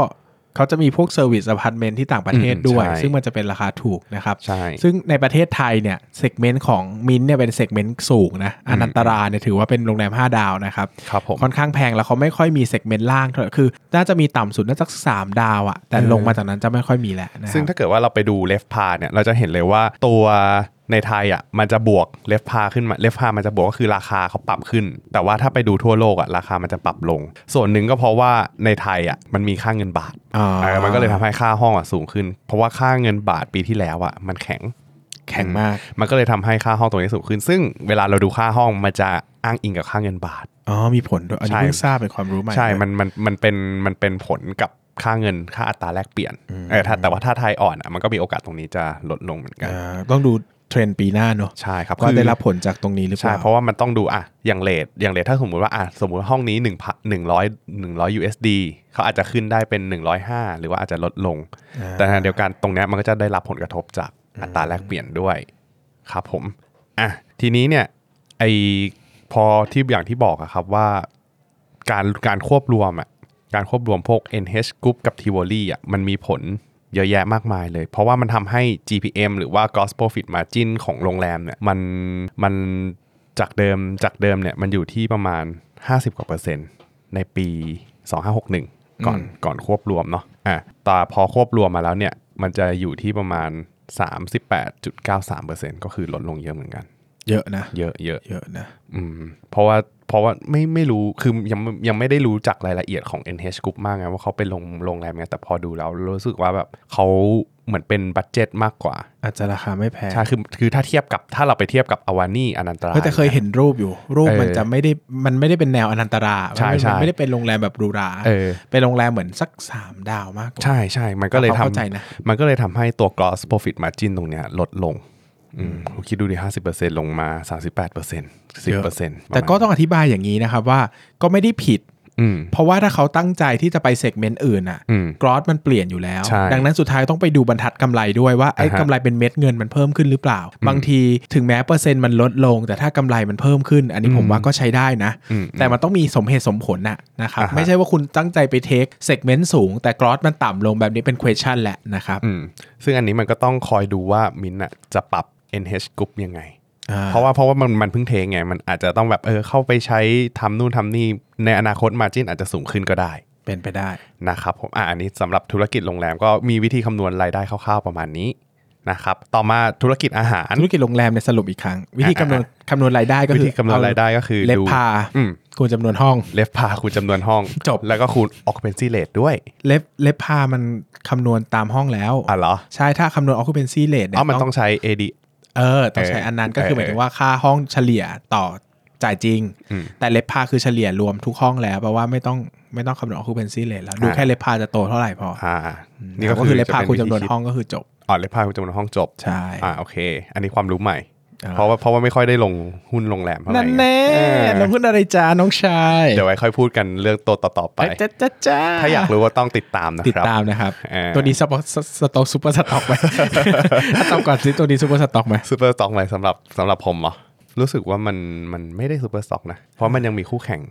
เขาจะมีพวก service apartment ที่ต่างประเทศอืมด้วยใช่ซึ่งมันจะเป็นราคาถูกนะครับใช่ซึ่งในประเทศไทยเนี่ย segment ของมินเนี่ยเป็น segment สูงนะอนันตราเนี่ยถือว่าเป็นโรงแรม 5 ดาวนะครับครับผมค่อนข้างแพงแล้วเขาไม่ค่อยมี segment ล่างเท่าไหร่คือน่าจะมีต่ำสุดน่าจะสามดาวอะแต่ลงมาจากนั้นจะไม่ค่อยมีแล้วนะครับซึ่งถ้าเกิดว่าเราไปดู RevPAR เนี่ยเราจะเห็นเลยว่าตัว ในไทยอะมันจะบวก RevPAR ขึ้นมา RevPAR มันจะบวกก็คือราคาเขาปรับขึ้น แต่ว่าถ้าไปดูทั่วโลกอะราคามันจะปรับลง ส่วนหนึ่งก็เพราะว่าในไทยอะมันมีค่าเงินบาทอ๋อเออมันก็เลยทำให้ค่าห้องอะสูงขึ้น เพราะว่าค่าเงินบาทปีที่แล้วอะมันแข็งแข็งมาก มันก็เลยทำให้ค่าห้องตรงนี้สูงขึ้น ซึ่งเวลาเราดูค่าห้องมันจะอ้างอิงกับค่าเงินบาท อ๋อ มีผลด้วย อันนี้ใช่เพิ่งทราบเป็นความรู้ใหม่ ใช่เลยมัน มัน มันเป็น มันเป็นผลกับค่าเงิน ค่าอัตราแลกเปลี่ยน เออถ้าแต่ว่าถ้าไทยอ่อนอะ มันก็มีโอกาสตรงนี้จะลดลงเหมือนกันอ่าต้องดู เทรนด์ปีหน้าเนอะใช่ครับว่าคือได้รับผลจากตรงนี้หรือเปใช่ล่าเพราะว่ามันต้องดูอะอย่างเลทอย่างเลทถ้าสมมุติว่าอะสมมุติห้องนี้1 1 0 0 100 USD เขาอาจจะขึ้นได้เป็น 105 หรือว่าอาจจะลดลง แต่ขณะเดียวกันตรงเนี้ยมันก็จะได้รับผลกระทบจากอัตราแลกเปลี่ยนด้วยครับผมอะทีนี้เนี่ยไอพอที่อย่างที่บอกอะครับว่าการการควบรวมอะการควบรวมพวก NH Group กับ Tivoli อะมันมีผล เยอะแยะมากมายเลย เพราะว่ามันทำให้ GPM หรือว่า Gross Profit Margin ของโรงแรมเนี่ยมันมันจากเดิมจากเดิมเนี่ยมันอยู่ที่ประมาณ 50กว่าเปอร์เซ็นต์ในปี 2561 ก่อนก่อนควบรวมเนาะอะแต่พอควบรวมมาแล้วเนี่ยมันจะอยู่ที่ประมาณ 38.93%ก็คือลดลงเยอะเหมือนกัน เยอะนะ เยอะเยอะเยอะนะ อืม เพราะว่าเพราะว่าไม่ไม่รู้คือยังยังไม่ได้รู้จักรายละเอียดของ NH Group มากไงว่าเขาเป็นโรงโรงแรมไงแต่พอดูแล้วรู้สึกว่าแบบเขาเหมือนเป็น budget มากกว่า อาจจะราคาไม่แพงใช่คือคือถ้าเทียบกับถ้าเราไปเทียบกับ Avani อนันตราเฮ้ยแต่เคยเห็นรูปอยู่ รูปเออมันจะไม่ได้มันไม่ได้เป็นแนวอนันตราใช่มันไม่ใช่มันไม่ได้เป็นโรงแรมแบบหรูหราเออเป็นโรงแรมเหมือนสักสามดาวมากกว่าใช่ใช่มันก็เลยเข้าใจทำนะมันก็เลยทำให้ตัว gross profit margin ตรงเนี้ยลดลงอืม คิดดูดิห้าสิบเปอร์เซ็นลงมาสามสิบแปดเปอร์เซ็นต์สิบเปอร์เซ็นต์แต่ก็ต้องอธิบายอย่างนี้นะครับว่าก็ไม่ได้ผิดอืมเพราะว่าถ้าเขาตั้งใจที่จะไป segment อื่นอะอืม gross มันเปลี่ยนอยู่แล้วใช่ดังนั้นสุดท้ายต้องไปดูบรรทัดกำไรด้วยว่าไอ้อ่าฮะกำไรเป็นเม็ดเงินมันเพิ่มขึ้นหรือเปล่า บางทีถึงแม้เปอร์เซ็นต์มันลดลง แต่ถ้ากำไรมันเพิ่มขึ้น อันนี้ผมว่าก็ใช้ได้นะอืมแต่มันต้องมีสมเหตุสมผลน่ะนะครับอ่าฮะไม่ใช่ว่าคุณตั้งใจไป take segment สูง แต่ gross มันต่ำลงแบบนี้เป็น question แหละนะครับอืมซึ่งอันนี้มันก็ต้องคอยดูว่ามินท์อะจะปรับ NH Group ยังไงอ่าเพราะว่าเพราะว่ามันมันเพิ่ง take ไง มันอาจจะต้องแบบเออเข้าไปใช้ทำนู่นทำนี่ ในอนาคต margin อาจจะสูงขึ้นก็ได้ เป็นไปได้นะครับผมอะอันนี้สำหรับธุรกิจโรงแรมก็มีวิธีคำนวณรายได้คร่าวๆประมาณนี้นะครับต่อมาธุรกิจอาหาร ธุรกิจโรงแรมเนี่ยสรุปอีกครั้ง วิธีคำนวณคำนวณรายได้ก็วิคือธีคำนวณรายได้ก็คือเล็บดูพาอืมคูณจำนวนห้องเลฟพาคูณจำนวนห้องจบแล้วก็คูณ occupancy rate ด้วยเล็บเล็บพามันคำนวณตามห้องแล้วอะเหรอใช่ถ้าคำนวณ occupancy rate เนี่ยอ๋อมันต้องใช้ AD เออต้องใช้อันนั้นก็คือเออหมายถึงว่าค่าห้องเฉลี่ยต่อจ่ายจริงอืมแต่เล็บพาคือเฉลี่ยรวมทุกห้องแล้วแปลว่าไม่ต้องไม่ต้องคำนวณ occupancy rate แล้วดูอ่าแค่เล็บพาจะโตเท่าไหร่พออ่านี่นี่ก็ก็คือ RevPAR จะคูณเป็จำนวนวิธีคิดห้องก็คือจบอ๋อ RevPAR คูณจำนวนห้องจบใช่อ่าโอเค อันนี้ความรู้ใหม่อ่า เพราะว่าเพราะว่าไม่ค่อยได้ลงหุ้นโรงแรมเท่าไหร่นั่นไงแน่เออน้องพูดอะไรจ้าน้องชาย เดี๋ยวไว้ค่อยพูดกันเรื่องตัวต่อๆไปจ้าจ้าจ้าถ้าอยากรู้ก็ต้องติดตามนะครับติดตามนะครับเออตัวนี้ super stock super stock ไหมถ้าตอบก่อนสิตัวนี้ super stock ไหม super stock ไหมสำหรับสำหรับผมเหรอรู้สึกว่ามันมันไม่ได้ super stock นะ เพราะมันยังมีคู่แข่ง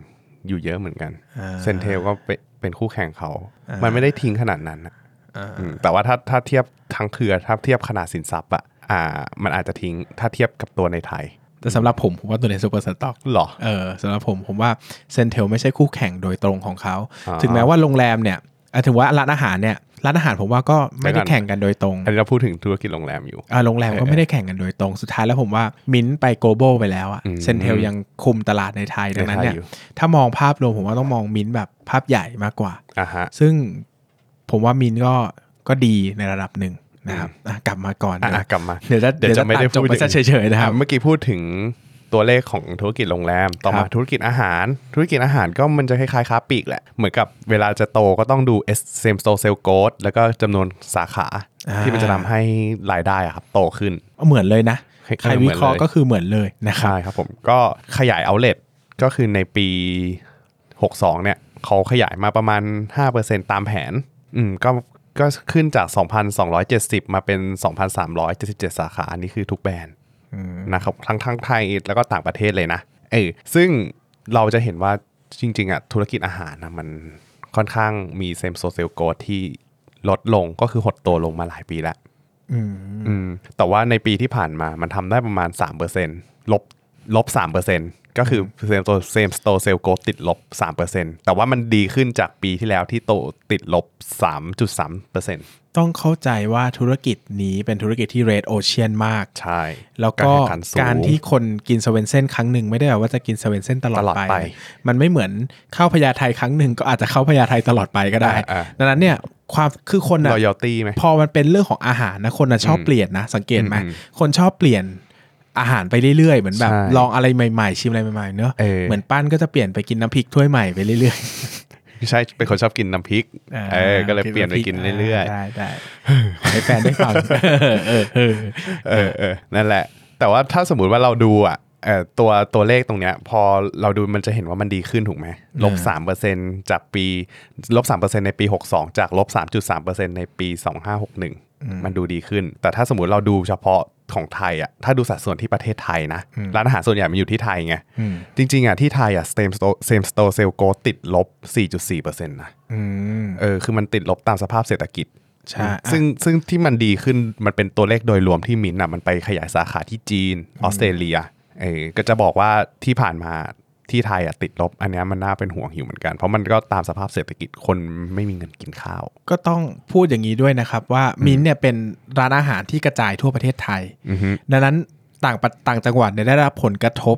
อยู่เยอะเหมือนกันอ่าเซนเทลก็เป็นเป็นคู่แข่งเขาอ่ามัมันไม่ได้ทิ้งขนาดนั้นนะอ่าอืมแต่ว่าถ้าถ้าเทียบทั้งเครือถ้าเทียบขนาดสินทรัพย์อะ อ่ามันอาจจะทิ้งถ้าเทียบกับตัวในไทย แต่สำหรับผมผมว่าตัวนี้ super stock หรอเออสำหรับผมผมว่าเซนเทลไม่ใช่คู่แข่งโดยตรงของเขาอ่าถึงแม้ว่าโรงแรมเนี่ยอะถึงว่าร้านอาหารเนี่ยร้านอาหารผมว่าก็ไม่ได้เดี๋ยวก่อนแข่งกันโดยตรง อันนี้เราพูดถึงธุรกิจโรงแรมอยู่อ่าโรงแรมก็เออไม่ได้แข่งกันโดยตรง สุดท้ายแล้วผมว่ามินท์ไปโกลบอลไปแล้วอะอืมเซนเทลยังคุมตลาดในไทยดังนั้นเนี่ยในไทยอยู่ถ้ามองภาพรวมผมว่าต้องมองมินท์แบบภาพใหญ่มากกว่าอ่าฮะซึ่งผมว่ามินท์ก็ก็ดีในระดับหนึ่ง นะครับอะกลับมาก่อนอะเดี๋ยวอะกลับมาเดี๋ยวจะเดี๋ยวจะไม่ได้ตัจบพูดไปถึงซะเฉยๆนะครับอะเมื่อกี้พูดถึงตัวเลขของธุรกิจโรงแรม ต่อครัมาบธุรกิจอาหาร ธุรกิจอาหารก็มันจะคล้ายๆค้าปลีกแหละ เหมือนกับเวลาจะโตก็ต้องดู S- same store sale growth แล้วก็จำนวนสาขาที่มันจะทำให้รายได้อะครับโตขึ้น เหมือนเลยนะคล้ายๆใครวิเคราะห์เหมือนเลยก็คือเหมือนเลยนะครับใช่ครับผมก็ขยาย outlet ก็คือในปี 62 เนี่ยเขาขยายมาประมาณ 5%ตามแผนอืมก็ ก็ขึ้นจาก 2,270 มาเป็น 2,377 สาขา อันนี้คือทุกแบรนด์นะครับทั้งทั้งไทยแล้วก็ต่างประเทศเลยนะเออซึ่งเราจะเห็นว่าจริงๆอะธุรกิจอาหารนะมันค่อนข้างมี same store sales growth ที่ลดลงก็คือหดตัวลงมาหลายปีแล้วอืมอืมแต่ว่าในปีที่ผ่านมามันทำได้ประมาณ 3%ลบ ลบ3%ก็คือ same store same store sales growth ติดลบ 3%แต่ว่ามันดีขึ้นจากปีที่แล้วที่โตติดลบ 3.3%ต้องเข้าใจว่าธุรกิจนี้เป็นธุรกิจที่ red ocean มาก ใช่ แล้วการแข่งขันสูงการที่คนกินสเวนเซ่นครั้งหนึ่งไม่ได้แปลว่าจะกินสเวนเซ่นตลอดตลอดไปไป มันไม่เหมือนเข้าพญาไทครั้งหนึ่งก็อาจจะเข้าพญาไทตลอดไปก็ได้อ่าอ่าดังนั้นเนี่ยความคือคนอะ loyalty ไหมพอมันเป็นเรื่องของอาหารนะคนอะชอบอืมเปลี่ยนนะ สังเกตไหมอืมคนชอบเปลี่ยน อาหารไปเรื่อยๆ เหมือนแบบใช่ลองอะไรใหม่ๆ ชิมอะไรใหม่ๆเนอะเออเหมือนปั้นก็จะเปลี่ยนไปกินน้ำพริกถ้วยใหม่ไปเรื่อยใช่เป็นคนชอบกินน้ำพริกๆเออก็เลยเปลี่ยนไปกินเรื่อยๆได้ได้ขอให้แฟนได้ฟังเออเออๆเออเออนั่นแหละ แต่ว่าถ้าสมมุติว่าเราดูอะเอ่อตัวตัวเลขตรงเนี้ยพอเราดูมันจะเห็นว่ามันดีขึ้นถูกไหมลบสามเปอร์เซ็นจากปีลบสามเปอร์เซ็นในปีหกสองจากลบสามจุดสามเปอร์เซ็นในปีสองห้าหกหนึ่ง มันดูดีขึ้น แต่ถ้าสมมติเราดูเฉพาะของไทยอะถ้าดูสัดส่วนที่ประเทศไทยนะ ร้านอาหารส่วนใหญ่มันอยู่ที่ไทยไงอืมจริง ๆอะที่ไทยอะ same store same store sale growth ติดลบ 4.4%นะอืมเออคือมันติดลบตามสภาพเศรษฐกิจใช่ซึ่งซึ่งที่มันดีขึ้นมันเป็นตัวเลขโดยรวมที่มินท์อะมันไปขยายสาขาที่จีนออสเตรเลียเออก็จะบอกว่าที่ผ่านมา ที่ไทยอะติดลบ อันเนี้ยมันน่าเป็นห่วงอยู่เหมือนกัน เพราะมันก็ตามสภาพเศรษฐกิจคนไม่มีเงินกินข้าว ก็ต้องพูดอย่างนี้ด้วยนะครับว่ามิ้นท์เนี่ยเป็นร้านอาหารที่กระจายทั่วประเทศไทยอือฮึดังนั้นต่างประต่างจังหวัดเนี่ยได้รับผลกระทบ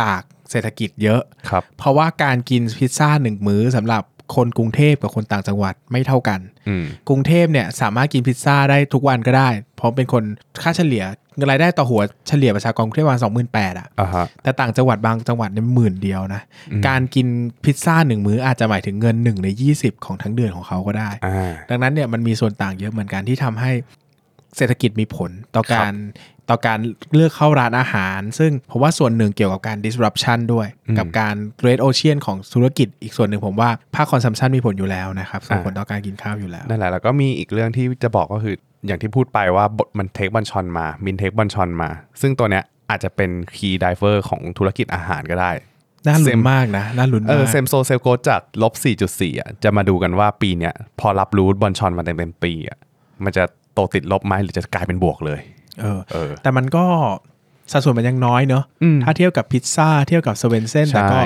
จากเศรษฐกิจเยอะครับเพราะว่าการกินพิซซ่าหนึ่งมื้อสำหรับคนกรุงเทพกับคนต่างจังหวัดไม่เท่ากันอืมกรุงเทพเนี่ยสามารถกินพิซซ่าได้ทุกวันก็ได้ เพราะเป็นคนค่าเฉลี่ย รายได้ต่อหัวเฉลี่ยประชากรกรุงเทพประมาณสองหมื่นแปดอะอ่าฮะแต่ต่างจังหวัดบางจังหวัดเนี่ยหมื่นเดียวนะการกินพิซซ่าหนึ่งมื้ออาจจะหมายถึงเงินหนึ่งในยี่สิบของทั้งเดือนของเขาก็ได้อ่าดังนั้นเนี่ยมันมีส่วนต่างเยอะเหมือนกันที่ทำให้เศรษฐกิจมีผลต่อการต่อการเลือกเข้าร้านอาหาร ซึ่งผมว่าส่วนหนึ่งเกี่ยวกับการ disruption ด้วย กับการ red ocean ของธุรกิจอีกส่วนหนึ่งผมว่าภาค consumption มีผลอยู่แล้วนะครับส่งผลต่อการกินข้าวอยู่แล้วนั่นแหละแล้วก็มีอีกเรื่องที่จะบอกก็คือ อย่างที่พูดไปว่าบทมันเทคบอลชอนมา มินเทคบอลชอนมา ซึ่งตัวเนี้ยอาจจะเป็นคีย์ไดเวอร์ของธุรกิจอาหารก็ได้น่าลุ้น Same มากนะน่าลุ้นเอมาอกเซมโซเซลโกจากลบ 4.4 อะ จะมาดูกันว่าปีเนี้ยพอรับรู้บอลชอนมาเต็มเต็มๆปีอะมันจะโตติดลบไหมหรือจะกลายเป็นบวกเลย เออเออ แต่มันก็สัดส่วนมันยังน้อยเนอะอืมถ้าเทียบกับพิซซ่าเทียบกับสเวนเซนใช่แต่ก็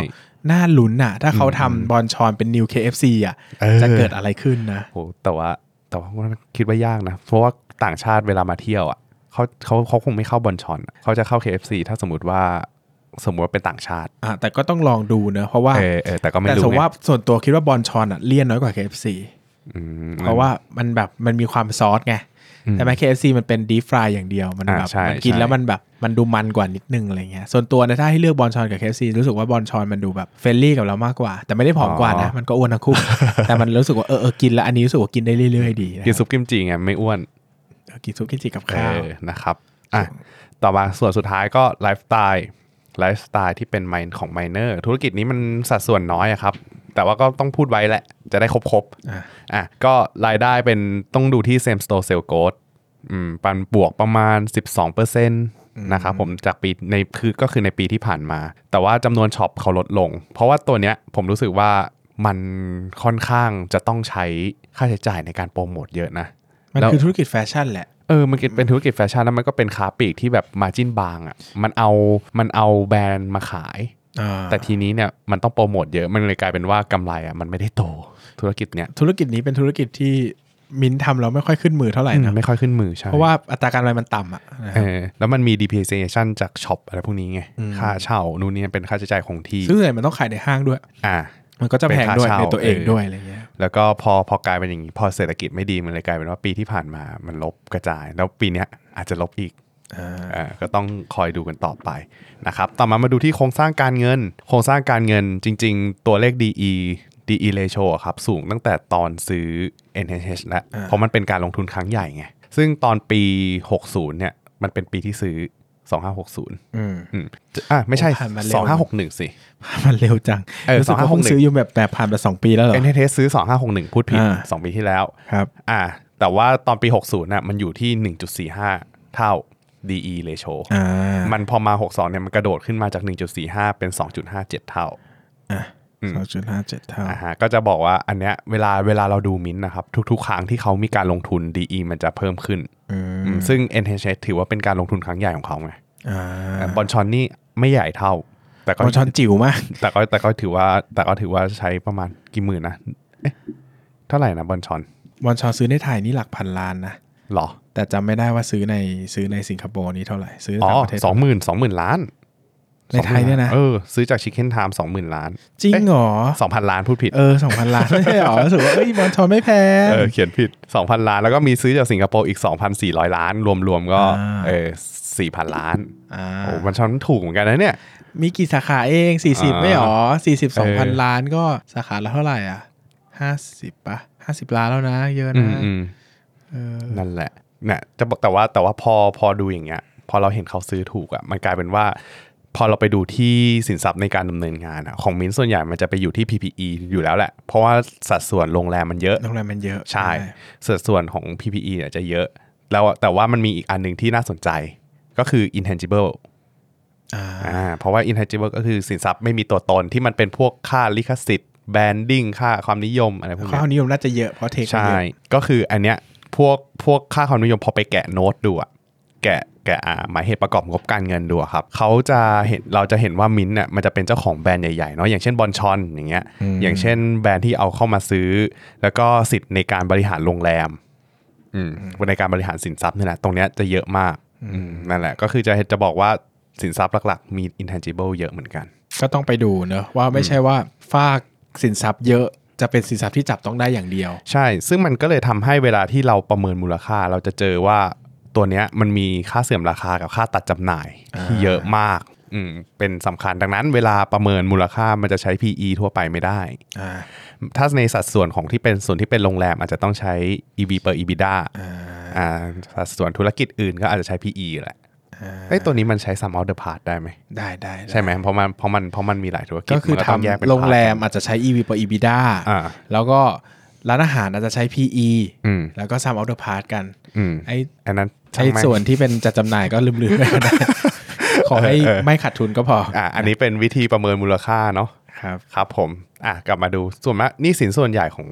น่าลุ้นอะ ถ้าเขาทำบอลชอนเป็นนิว KFC อะเออจะเกิดอะไรขึ้นนะโหแต่ว่า แต่ว่าคิดว่ายากนะ เพราะว่าต่างชาติเวลามาเที่ยวอะเขาเขาเขาคงไม่เข้าบอลชอนอะเขาจะเข้า KFC ถ้าสมมติว่าสมมติว่าเป็นต่างชาติอะแต่ก็ต้องลองดูเนอะเพราะว่าเออเออแต่ก็ไม่แต่รู้สมมติไงว่าส่วนตัวคิดว่าบอลชอนอะเลี่ยนน้อยกว่า KFC อืมเพราะว่ามันแบบมันมีความซอสไง แต่ไหม KFC มันเป็น deep fry อย่างเดียวมันแบบอ่าใช่มันกินใช่แล้วมันแบบมันดูมันกว่านิดนึงอะไรเงี้ยส่วนตัวนะถ้าให้เลือก Bonchon กับ KFC รู้สึกว่า Bonchon มันดูแบบ friendly กับเรามากกว่า แต่ไม่ได้ผอมกว่านะ มันก็อ้วนทั้งคู่ แต่มันรู้สึกว่าเออเออกินแล้วอันนี้รู้สึกว่ากินได้เรื่อยๆดีนะกินซุปกิมจิไงไม่อ้วนเออกินซุปกิมจิกับเอข้าวอนะครับอะต่อมาส่วนสุดท้ายก็ไลฟ์สไตล์ไลฟ์สไตล์ที่เป็นไมน์ของ Minor ธุรกิจนี้มันสัดส่วนน้อยอะครับ แต่ว่าก็ต้องพูดไว้แหละ จะได้ครบๆอะอะก็รายได้เป็นต้องดูที่ same store sale growth อืมปันบวกประมาณ 12%อนะครับผมจากปีในคือก็คือในปีที่ผ่านมา แต่ว่าจำนวน shop เขาลดลง เพราะว่าตัวเนี้ยผมรู้สึกว่ามันค่อนข้างจะต้องใช้ค่าใช้จ่ายในการโปรโมทเยอะนะ มันแล้วคือธุรกิจแฟชั่นแหละเออมันเป็นธุรกิจแฟชั่นแล้วมันก็เป็นค้าปลีกที่แบบ margin บางอะ่ะมันเอามันเอาแบรนด์มาขายอ่า แต่ทีนี้เนี่ยมันต้องโปรโมทเยอะมันเลยกลายเป็นว่ากำไรอะ่ะมันไม่ได้โตธุรกิจเนี้ยธุรกิจนี้เป็นธุรกิจที่มิ้นท์ทำแล้วไม่ค่อยขึ้นมือเท่าไหร่อืมนะไม่ค่อยขึ้นมือใช่เพราะว่าอัตราการกำไรมันต่ำอะนะคเอรับอแล้วมันมี depreciation จากช็อปอะไรพวกนี้ไงอืมค่าเช่านู่นนี่เป็นค่าใช้จ่ายคงที่ซึ่งส่วนใหญ่มันต้องขายในห้างด้วย อ่า มันก็จะแพงด้วยเป็นค่าเช่าในตัวเองเออด้วยอะไรเงี้ยแล้วก็พอพอกลายเป็นอย่างนี้พอเศรษฐกิจไม่ดีมันเลยกลายเป็นว่าปีที่ผ่านมามันลบกระจาย แล้วปีเนี้ยอาจจะลบอีกอ่าอ่า ก็ต้องคอยดูกันต่อไปนะครับ ต่อมามาดูที่โครงสร้างการเงิน โครงสร้างการเงินจริง ๆ ตัวเลข DE DE ratio อะครับสูงตั้งแต่ตอนซื้อ NHH แล้วเพราะมันเป็นการลงทุนครั้งใหญ่ไง ซึ่งตอนปี 60 เนี่ย มันเป็นปีที่ซื้อ 2560อืมอืมอะไม่ใช่ผ่านมาเร็ว2561สิมันเร็วจังเออรู้สึกว่าเพิ่ง2561ซื้ออยู่แบบแบบผ่านมาสองปีแล้วเหรอ NHH ซื้อ 2561 พูดผิดอ่า2ปีที่แล้วครับ อ่า แต่ว่าตอนปี 60น่ะมันอยู่ที่ 1.45 เท่า DE ratio อ่ามันพอมา 62เนี่ยมันกระโดดขึ้นมาจาก 1.45 เป็น 2.57 เท่าอะอืมสองจุดห้าเจ็ดเท่าอ่าฮะก็จะบอกว่าอันเนี้ยเวลาเวลาเราดูมิ้นท์นะครับ ทุกๆ ครั้งที่เขามีการลงทุน DE มันจะเพิ่มขึ้นอืมอืมซึ่ง NHS ถือว่าเป็นการลงทุนครั้งใหญ่ของเขาไงอ่าบอลชอนนี่ไม่ใหญ่เท่า แต่ก็บอลชอนจิ๋วมากแต่ก็แต่ก็ถือว่าแต่ก็ถือว่าใช้ประมาณกี่หมื่นนะเอ๊ะเท่าไหร่นะบอลชอนบอลชอนซื้อในไทยนี่หลักพันล้านนะหรอ แต่จำไม่ได้ว่าซื้อในซื้อในสิงคโปร์นี้เท่าไหร่ ซื้อในอ๋อต่างประเทศสองหมื่นสองหมื่นล้าน ในไทยเนี่ยนะเออซื้อจากชิคเก้นไทม์สองหมื่นล้าน จริงเหรอสองพันล้านพูดผิด เออสองพันล้าน ไม่ใช่เหรอรู้สึกว่าเอ้ยบอลชอนไม่แพงเออเขียนผิด2,000ล้าน แล้วก็มีซื้อจากสิงคโปร์อีก2,400ล้าน รวมๆก็อ่าเออ4,000ล้านอ่าโอ้มันช้อนถูกเหมือนกันนะเนี่ย มีกี่สาขาเองสี่สิบอ่าไม่หรอสี่สิบสองพันเออล้านก็สาขาละเท่าไหร่อะห้าสิบปะห้าสิบล้านแล้วนะ เยอะอืนะมอืมเออนั่นแหละ เนี่ยจะบอกแต่ว่าแต่ว่าพอพอดูอย่างเงี้ย พอเราเห็นเขาซื้อถูกอะ่ะมันกลายเป็นว่า พอเราไปดูที่สินทรัพย์ในการดำเนินงานอะของมิ้นท์ส่วนใหญ่มันจะไปอยู่ที่ PPE อยู่แล้วแหละ เพราะว่าสัดส่วนโรงแรมมันเยอะโรงแรมมันเยอะใช่สัดส่วนของ PPE เนี่ยจะเยอะ แล้วแต่ว่ามันมีอีกอันหนึ่งที่น่าสนใจก็คือ intangible อ่าอ่าเพราะว่า intangible ก็คือสินทรัพย์ไม่มีตัวตนที่มันเป็นพวกค่าลิขสิทธิ์ branding ค่าความนิยมอะไรพวกเนี้วามนิยมน่าจะเยอะเพราะ take มันใช่เยอะก็คืออันเนี้ย พวกพวกค่าความนิยมพอไปแกะโน้ตดูอะแกะแกะอ่าหมายเหตุประกอบงบการเงินดูอะครับเขาจะเห็นเราจะเห็นว่ามิ้นท์เนี่ยมันจะเป็นเจ้าของแบรนด์ใหญ่ๆเนาะอย่างเช่น Bonchon อย่างเงี้ยอย่างเช่นแบรนด์ที่เอาเข้ามาซื้อ แล้วก็สิทธิ์ในการบริหารโรงแรมอืมในการบริหารสินทรัพย์นี่แหละตรงเนี้ยจะเยอะมากอืมนั่นแหละ ก็คือจะจะบอกว่าสินทรัพย์หลักๆ มี intangible เยอะเหมือนกัน ก็ต้องไปดูเนอะว่าไม่ใช่ว่าฝากสินทรัพย์เยอะ จะเป็นสินทรัพย์ที่จับต้องได้อย่างเดียว ใช่ ซึ่งมันก็เลยทำให้เวลาที่เราประเมินมูลค่า เราจะเจอว่าตัวเนี้ยมันมีค่าเสื่อมราคากับค่าตัดจำหน่ายที่เยอะมากอืมเป็นสำคัญดังนั้นเวลาประเมินมูลค่ามันจะใช้ PE ทั่วไปไม่ได้อ่าถ้าในสัดส่วนของที่เป็นส่วนที่เป็นโรงแรมอาจจะต้องใช้ EV per EBITDA อ่าสัดส่วนธุรกิจอื่นก็อาจจะใช้ PE แหละ ไอ้ยตัวนี้มันใช้ sum of the part ได้ไหมได้ได้ได้ใช่ไหมเพราะมันเพราะมันเพราะมันมีหลายธุรกิจก็คือมันทต้แยกเป็นำโรงแรมพาอาจจะใช้ EV ต่อ EBITDA อ่าแล้วก็ร้านอาหารอาจจะใช้ PE อืมแล้วก็ sum of the part กันอืมไอ้อันนั้นไอ้ช่างแม่งส่วนที่เป็นจัดจำหน่ายก็ลืมๆไปก็ได้ขอให้เออไม่ขาดทุนก็พออ่าอันนี้เป็นวิธีประเมินมูลค่าเนาะครับครับผมอะกลับมาดูส่วนมากหนี่สินส่วนใหญ่ของ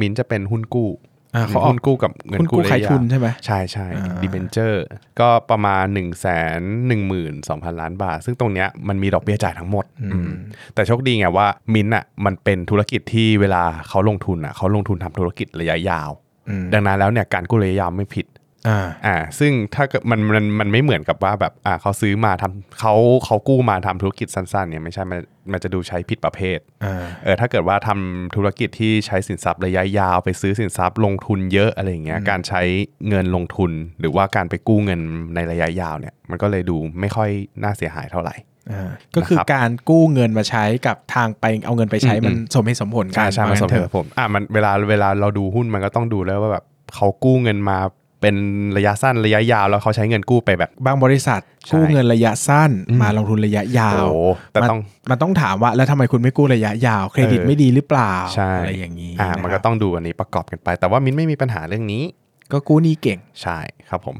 มินท์จะเป็นหุ้นกู้อ่า เขาออกหุ้นกู้กับเงินคุณกู้กู้ขายระะทุนใช่ไหมใช่ใช่อ่าดิเบนเจอร์ก็ประมาณ1นึ่งแสนหนึ่งหมื่นสองพันล้านบาท ซึ่งตรงเนี้ยมันมีดอกเบี้ยจ่ายทั้งหมดอืมแต่โชคดีไงว่ามินท์อะมันเป็นธุรกิจที่เวลาเขาลงทุนอะเขาลงทุนทำธุรกิจระยะยาวอืมดังนั้นแล้วเนี่ยการกู้ระยะยาวไม่ผิด อ่าอ่าซึ่งถ้าเกิดมันมันมันไม่เหมือนกับว่าแบบอ่าเขาซื้อมาทำเขาเขากู้มาทำธุรกิจสั้นๆเนี่ยไม่ใช่มันมันจะดูใช้ผิดประเภทอ่าเออถ้าเกิดว่าทำธุรกิจที่ใช้สินทรัพย์ระยะยาวไปซื้อสินทรัพย์ลงทุนเยอะอะไรอย่างเงี้ยการใช้เงินลงทุน หรือว่าการไปกู้เงินในระยะยาวเนี่ยมันก็เลยดูไม่ค่อยน่าเสียหายเท่าไหร่อ่าก็คือนะครับการกู้เงินมาใช้กับทางไปเอาเงินไปใช้อืมมันสมเหตุสมผลกัใช่นใช่ว่ามางั้สมนเหเถตุอะผมอะมันเวลาเวลาเราดูหุ้นมันก็ต้องดูแล้วว่าแบบเขากู้เงินมา เป็นระยะสั้นระยะยาว แล้วเขาใช้เงินกู้ไปแบบ บางบริษัทใช่กู้เงินระยะสั้น มาลงทุนระยะยาวโอ้แต่มันต้องมันต้องถามว่าแล้วทำไมคุณไม่กู้ระยะยาวเครดิตเออไม่ดีหรือเปล่าใช่อะไรอย่างนี้อ่าะมันคก็รับต้องดูอันนี้ประกอบกันไป แต่ว่ามิ้นไม่มีปัญหาเรื่องนี้ ก็กู้หนี้เก่งใช่ครับผม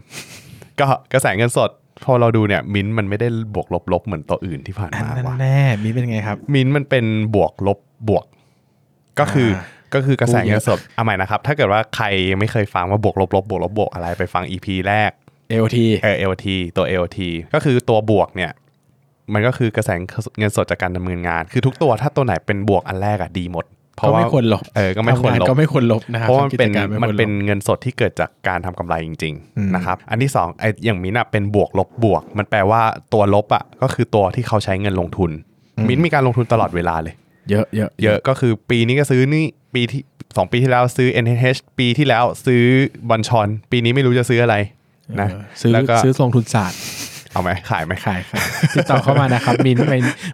ก็กระแสเงินสดพอเราดูเนี่ยมินท์มันไม่ได้บวกลบๆเหมือนตัวอื่นที่ผ่านอันมานั้นว่ะแน่มีเป็นไงครับ มินท์มันเป็นบวกลบบวก ก็คืออา ก็คือกระแสพูดเยเงิอะนสดเอาใหม่นะครับ ถ้าเกิดว่าใครยังไม่เคยฟังว่าบวกลบลบบวกลบบวกอะไรไปฟัง EP แรก AOT เออ LT ตัว LT ก็คือตัวบวกเนี่ย มันก็คือกระแสเงินสดจากการดำเนินงาน คือทุกตัวถ้าตัวไหนเป็นบวกอันแรกอะดีหมด เพก็ราะว่าไม่ควรลบเออก็ไม่ควรทำงานลบก็ไม่ควรลบนะครับเพราะว่ามันเป็นทำกิจการไควรลบมันเป็นเงินสดที่เกิดจากการทำกำไรจริงอืมๆนะครับอันที่สองไอ้อย่างมินอะเป็นบวกลบบวก มันแปลว่าตัวลบอะก็คือตัวที่เขาใช้เงินลงทุน มินมีการลงทุนตลอดเวลาเลย เยอะเยอะเยอะก็คือปีนี้ก็ซื้อนี่ปีที่สองปีที่แล้วซื้อ NH ปีที่แล้วซื้อBonchon ปีนี้ไม่รู้จะซื้ออะไรนะเออซื้อแล้วก็ซื้อลงทุนศาสตร์เอาไหมขายไหมขายครับติดต่อเข้ามานะครับ MINT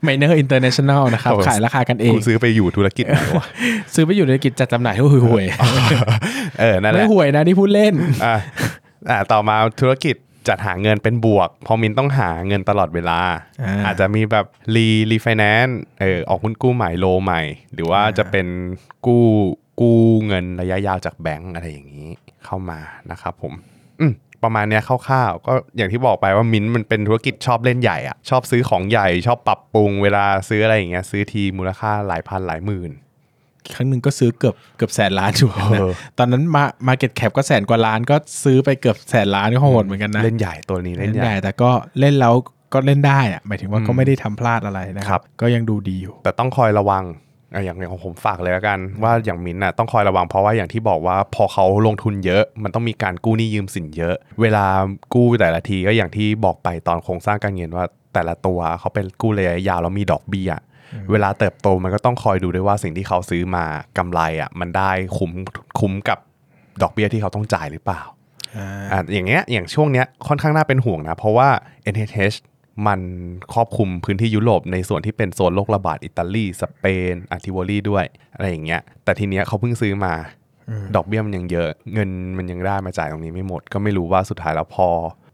Minor International นะครับโอ้โหขายราคากันเองกูซื้อไปอยู่ธุรกิจไหนวะซื้อไปอยู่ในกิจจัดจำหน่ายที่ห่วยเออนั่นๆแหไม่ห่วยนะที่พูดเล่นอ่าอ่าต่อมาธุรกิจ จัดหาเงินเป็นบวก พอมินต้องหาเงินตลอดเวลาอ่าอาจจะมีแบบรีรีไฟแนนซ์เออออกหุ้นกู้ใหม่ roll ใหม่ หรือว่าจะเป็นกู้กู้เงินระยะยาวจากแบงก์อะไรอย่างนี้เข้ามานะครับผมอืมประมาณเนี้ยคร่าวๆก็อย่างที่บอกไปว่ามินท์มันเป็นธุรกิจชอบเล่นใหญ่อะชอบซื้อของใหญ่ชอบปรับปรุงเวลาซื้ออะไรอย่างเงี้ยซื้อทีมูลค่าหลายพันหลายหมื่น ครั้งหนึ่งก็ซื้อเกือบเกือบแสนล้านอยู่นะเออตอนนั้นมา market cap ก็แสนกว่าล้านก็ซื้อไปเกือบแสนล้านก็โหดเหมือนกันนะ เล่นใหญ่ตัวนี้เล่นใหญ่ แต่ก็เล่นแล้วก็เล่นได้อะหมายถึงว่าก็ไม่ได้ทำพลาดอะไรนะคครัรับบก็ยังดูดีอยู่ แต่ต้องคอยระวังอะอย่างอย่างของผมฝากเลยแล้วกันว่าอย่างมินท์น่ะต้องคอยระวังเพราะว่าอย่างที่บอกว่าพอเขาลงทุนเยอะ มันต้องมีการกู้หนี้ยืมสินเยอะ เวลากู้แต่ละทีก็อย่างที่บอกไปตอนโครงสร้างการเงินว่าแต่ละตัวเขาเป็นกู้ระยะยาวแล้วมีดอกเบี้ย เวลาเติบโตมันก็ต้องคอยดูด้วยว่าสิ่งที่เขาซื้อมากำไรอะมันได้คุ้มคุ้มกับดอกเบี้ยที่เขาต้องจ่ายหรือเปล่าอะอย่างเงี้ยอย่างช่วงเนี้ยค่อนข้างน่าเป็นห่วงนะ เพราะว่า NHH มันครอบคลุมพื้นที่ยุโรปในส่วนที่เป็นโซนโรคระบาดอิตาลีสเปนอาร์ติวอรีด้วย อะไรอย่างเงี้ยแต่ทีเนี้ยเขาเพิ่งซื้อมาดอกเบี้ยมันยังเยอะ เงินมันยังได้มาจ่ายตรงนี้ไม่หมด ก็ไม่รู้ว่าสุดท้ายแล้วพอ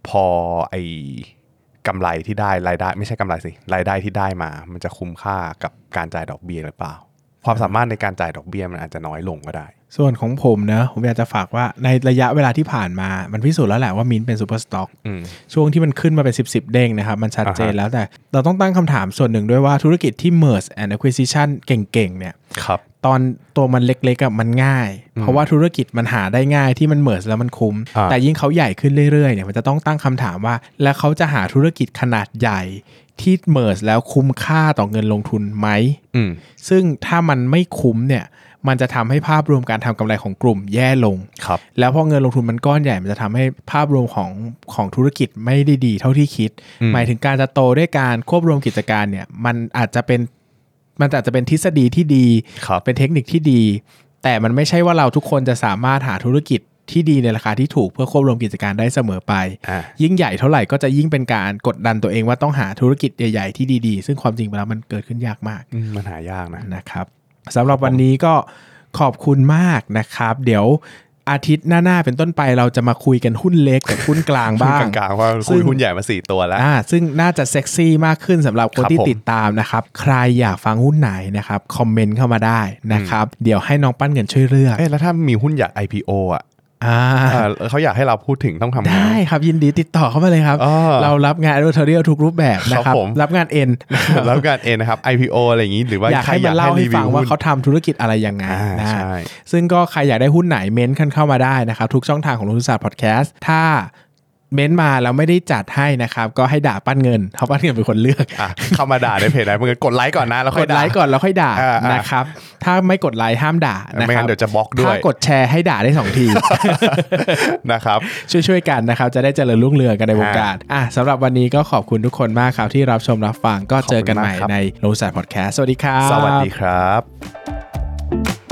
พอไอ กำไรที่ได้รายได้ ไม่ใช่กำไรสิรายได้ที่ได้มา มันจะคุ้มค่ากับการจ่ายดอกเบี้ยหรือเปล่า ความสามารถในการจ่ายดอกเบี้ยมันอาจจะน้อยลงก็ได้ ส่วนของผมนะผมอยากจะฝากว่าในระยะเวลาที่ผ่านมา มันพิสูจน์แล้วแหละว่ามินท์เป็น super stock อืมช่วงที่มันขึ้นมาเป็น 10บสเด้งนะครับ มันชัดเจนอ่าฮะแล้วแต่เราต้องตั้งคำถามส่วนหนึ่งด้วยว่าธุรกิจที่ merge and acquisition เก่งๆเนี่ยครับตอนตัวมันเล็กๆอะมันง่าย เพราะว่าธุรกิจมันหาได้ง่ายที่มันเมิร์แล้วมันคุ้มอ่าแต่ยิ่งเขาใหญ่ขึ้นเรื่อยๆเนี่ยมันจะต้องตั้งคำถามว่า แล้วเขาจะหาธุรกิจขนาดใหญ่ ที่เมิร์แล้วคุ้มค่าต่อเงินลงทุนไหมอืมซึ่งถ้ามันไม่คุ้มเนี่ยมันจะทำให้ภาพรวมการทำกำไรของกลุ่มแย่ลงครับแล้วพอเงินลงทุนมันก้อนใหญ่ มันจะทำให้ภาพรวมของของธุรกิจไม่ได้ดีเท่าที่คิดอืมหมายถึงการจะโตด้วยการควบรวมกิจการเนี่ย มันอาจจะเป็นมันอาจจะเป็นทฤษฎีที่ดีครับเป็นเทคนิคที่ดี แต่มันไม่ใช่ว่าเราทุกคนจะสามารถหาธุรกิจ ที่ดีในราคาที่ถูกเพื่อควบรวมกิจการได้เสมอไปอ่ายิ่งใหญ่เท่าไหร่ก็จะยิ่งเป็นการกดดันตัวเองว่าต้องหาธุรกิจใหญ่ๆที่ดีๆ ซึ่งความจริงแล้วมันเกิดขึ้นยากมากอืมมันหายากนะนะครับสำหรับวันนี้ก็ขอบคุณมากนะครับ เดี๋ยวอาทิตย์หน้า ๆ เป็นต้นไปเราจะมาคุยกันหุ้นเล็กกับหุ้นกลางบ้างกลางๆว่าซึ่คุยงหุ้นใหญ่มาสี่ตัวแล้วอ่าซึ่งน่าจะเซ็กซี่มากขึ้นสำหรับคนครับที่ผมติดตามนะครับ ใครอยากฟังหุ้นไหนนะครับ คอมเมนต์เข้ามาได้นะครับ เดี๋ยวให้น้องปั้นเงินช่วยเลือกเอ๊ะแล้วถ้ามีหุ้นอยาก IPO อะ อ่าอ่าเขาอยากให้เราพูดถึงต้องทำไงได้ครับยินดีติดต่อเข้ามาเลยครับอ่าเรารับงาน e d เทอร์ทุกรูปแบบนะคครัรับบผมรับงานเอ็นแล้วการเองนะครับ IPO อะไรอย่างนี้หรือว่าอยากใครให้มาเล่าให้ฟังว่าหุ้นเขาทำธุรกิจอะไรยังไงอ่านะใช่ซึ่งก็ใครอยากได้หุ้นไหนเม้นต์กันเข้ามาได้นะครับ ทุกช่องทางของลุงศาสตร์พอดแคสต์ถ้า เม้นต์มาแล้วไม่ได้จัดให้นะครับ ก็ให้ด่าปั้นเงินเขาปั้นเงินเป็นคนเลือกอะเข้ามาด่าในเพจไหนมึงก็กดไลค์ก่อนนะแล้วกค่อยดด่าไลค์ก่อนแล้วค่อยด่าอ่าอ่านนะครับถ้าไม่กดไลค์ห้ามด่านะไม่ครังั้บนเดี๋ยวจะบล็อกด้วยถ้ากดแชร์ให้ด่าได้สองทีนะครับช่วยๆกันนะครับจะได้เจริญรุ่งเรืองกันในวงการอะสำหรับวันนี้ก็ขอบคุณทุกคนมากครับที่รับชมรับฟังก็เจอกันใหม่ขอบคุณมากครับในลงทุนศาสตร์พอดแคสต์สวัสดีครับสวัสดีครับ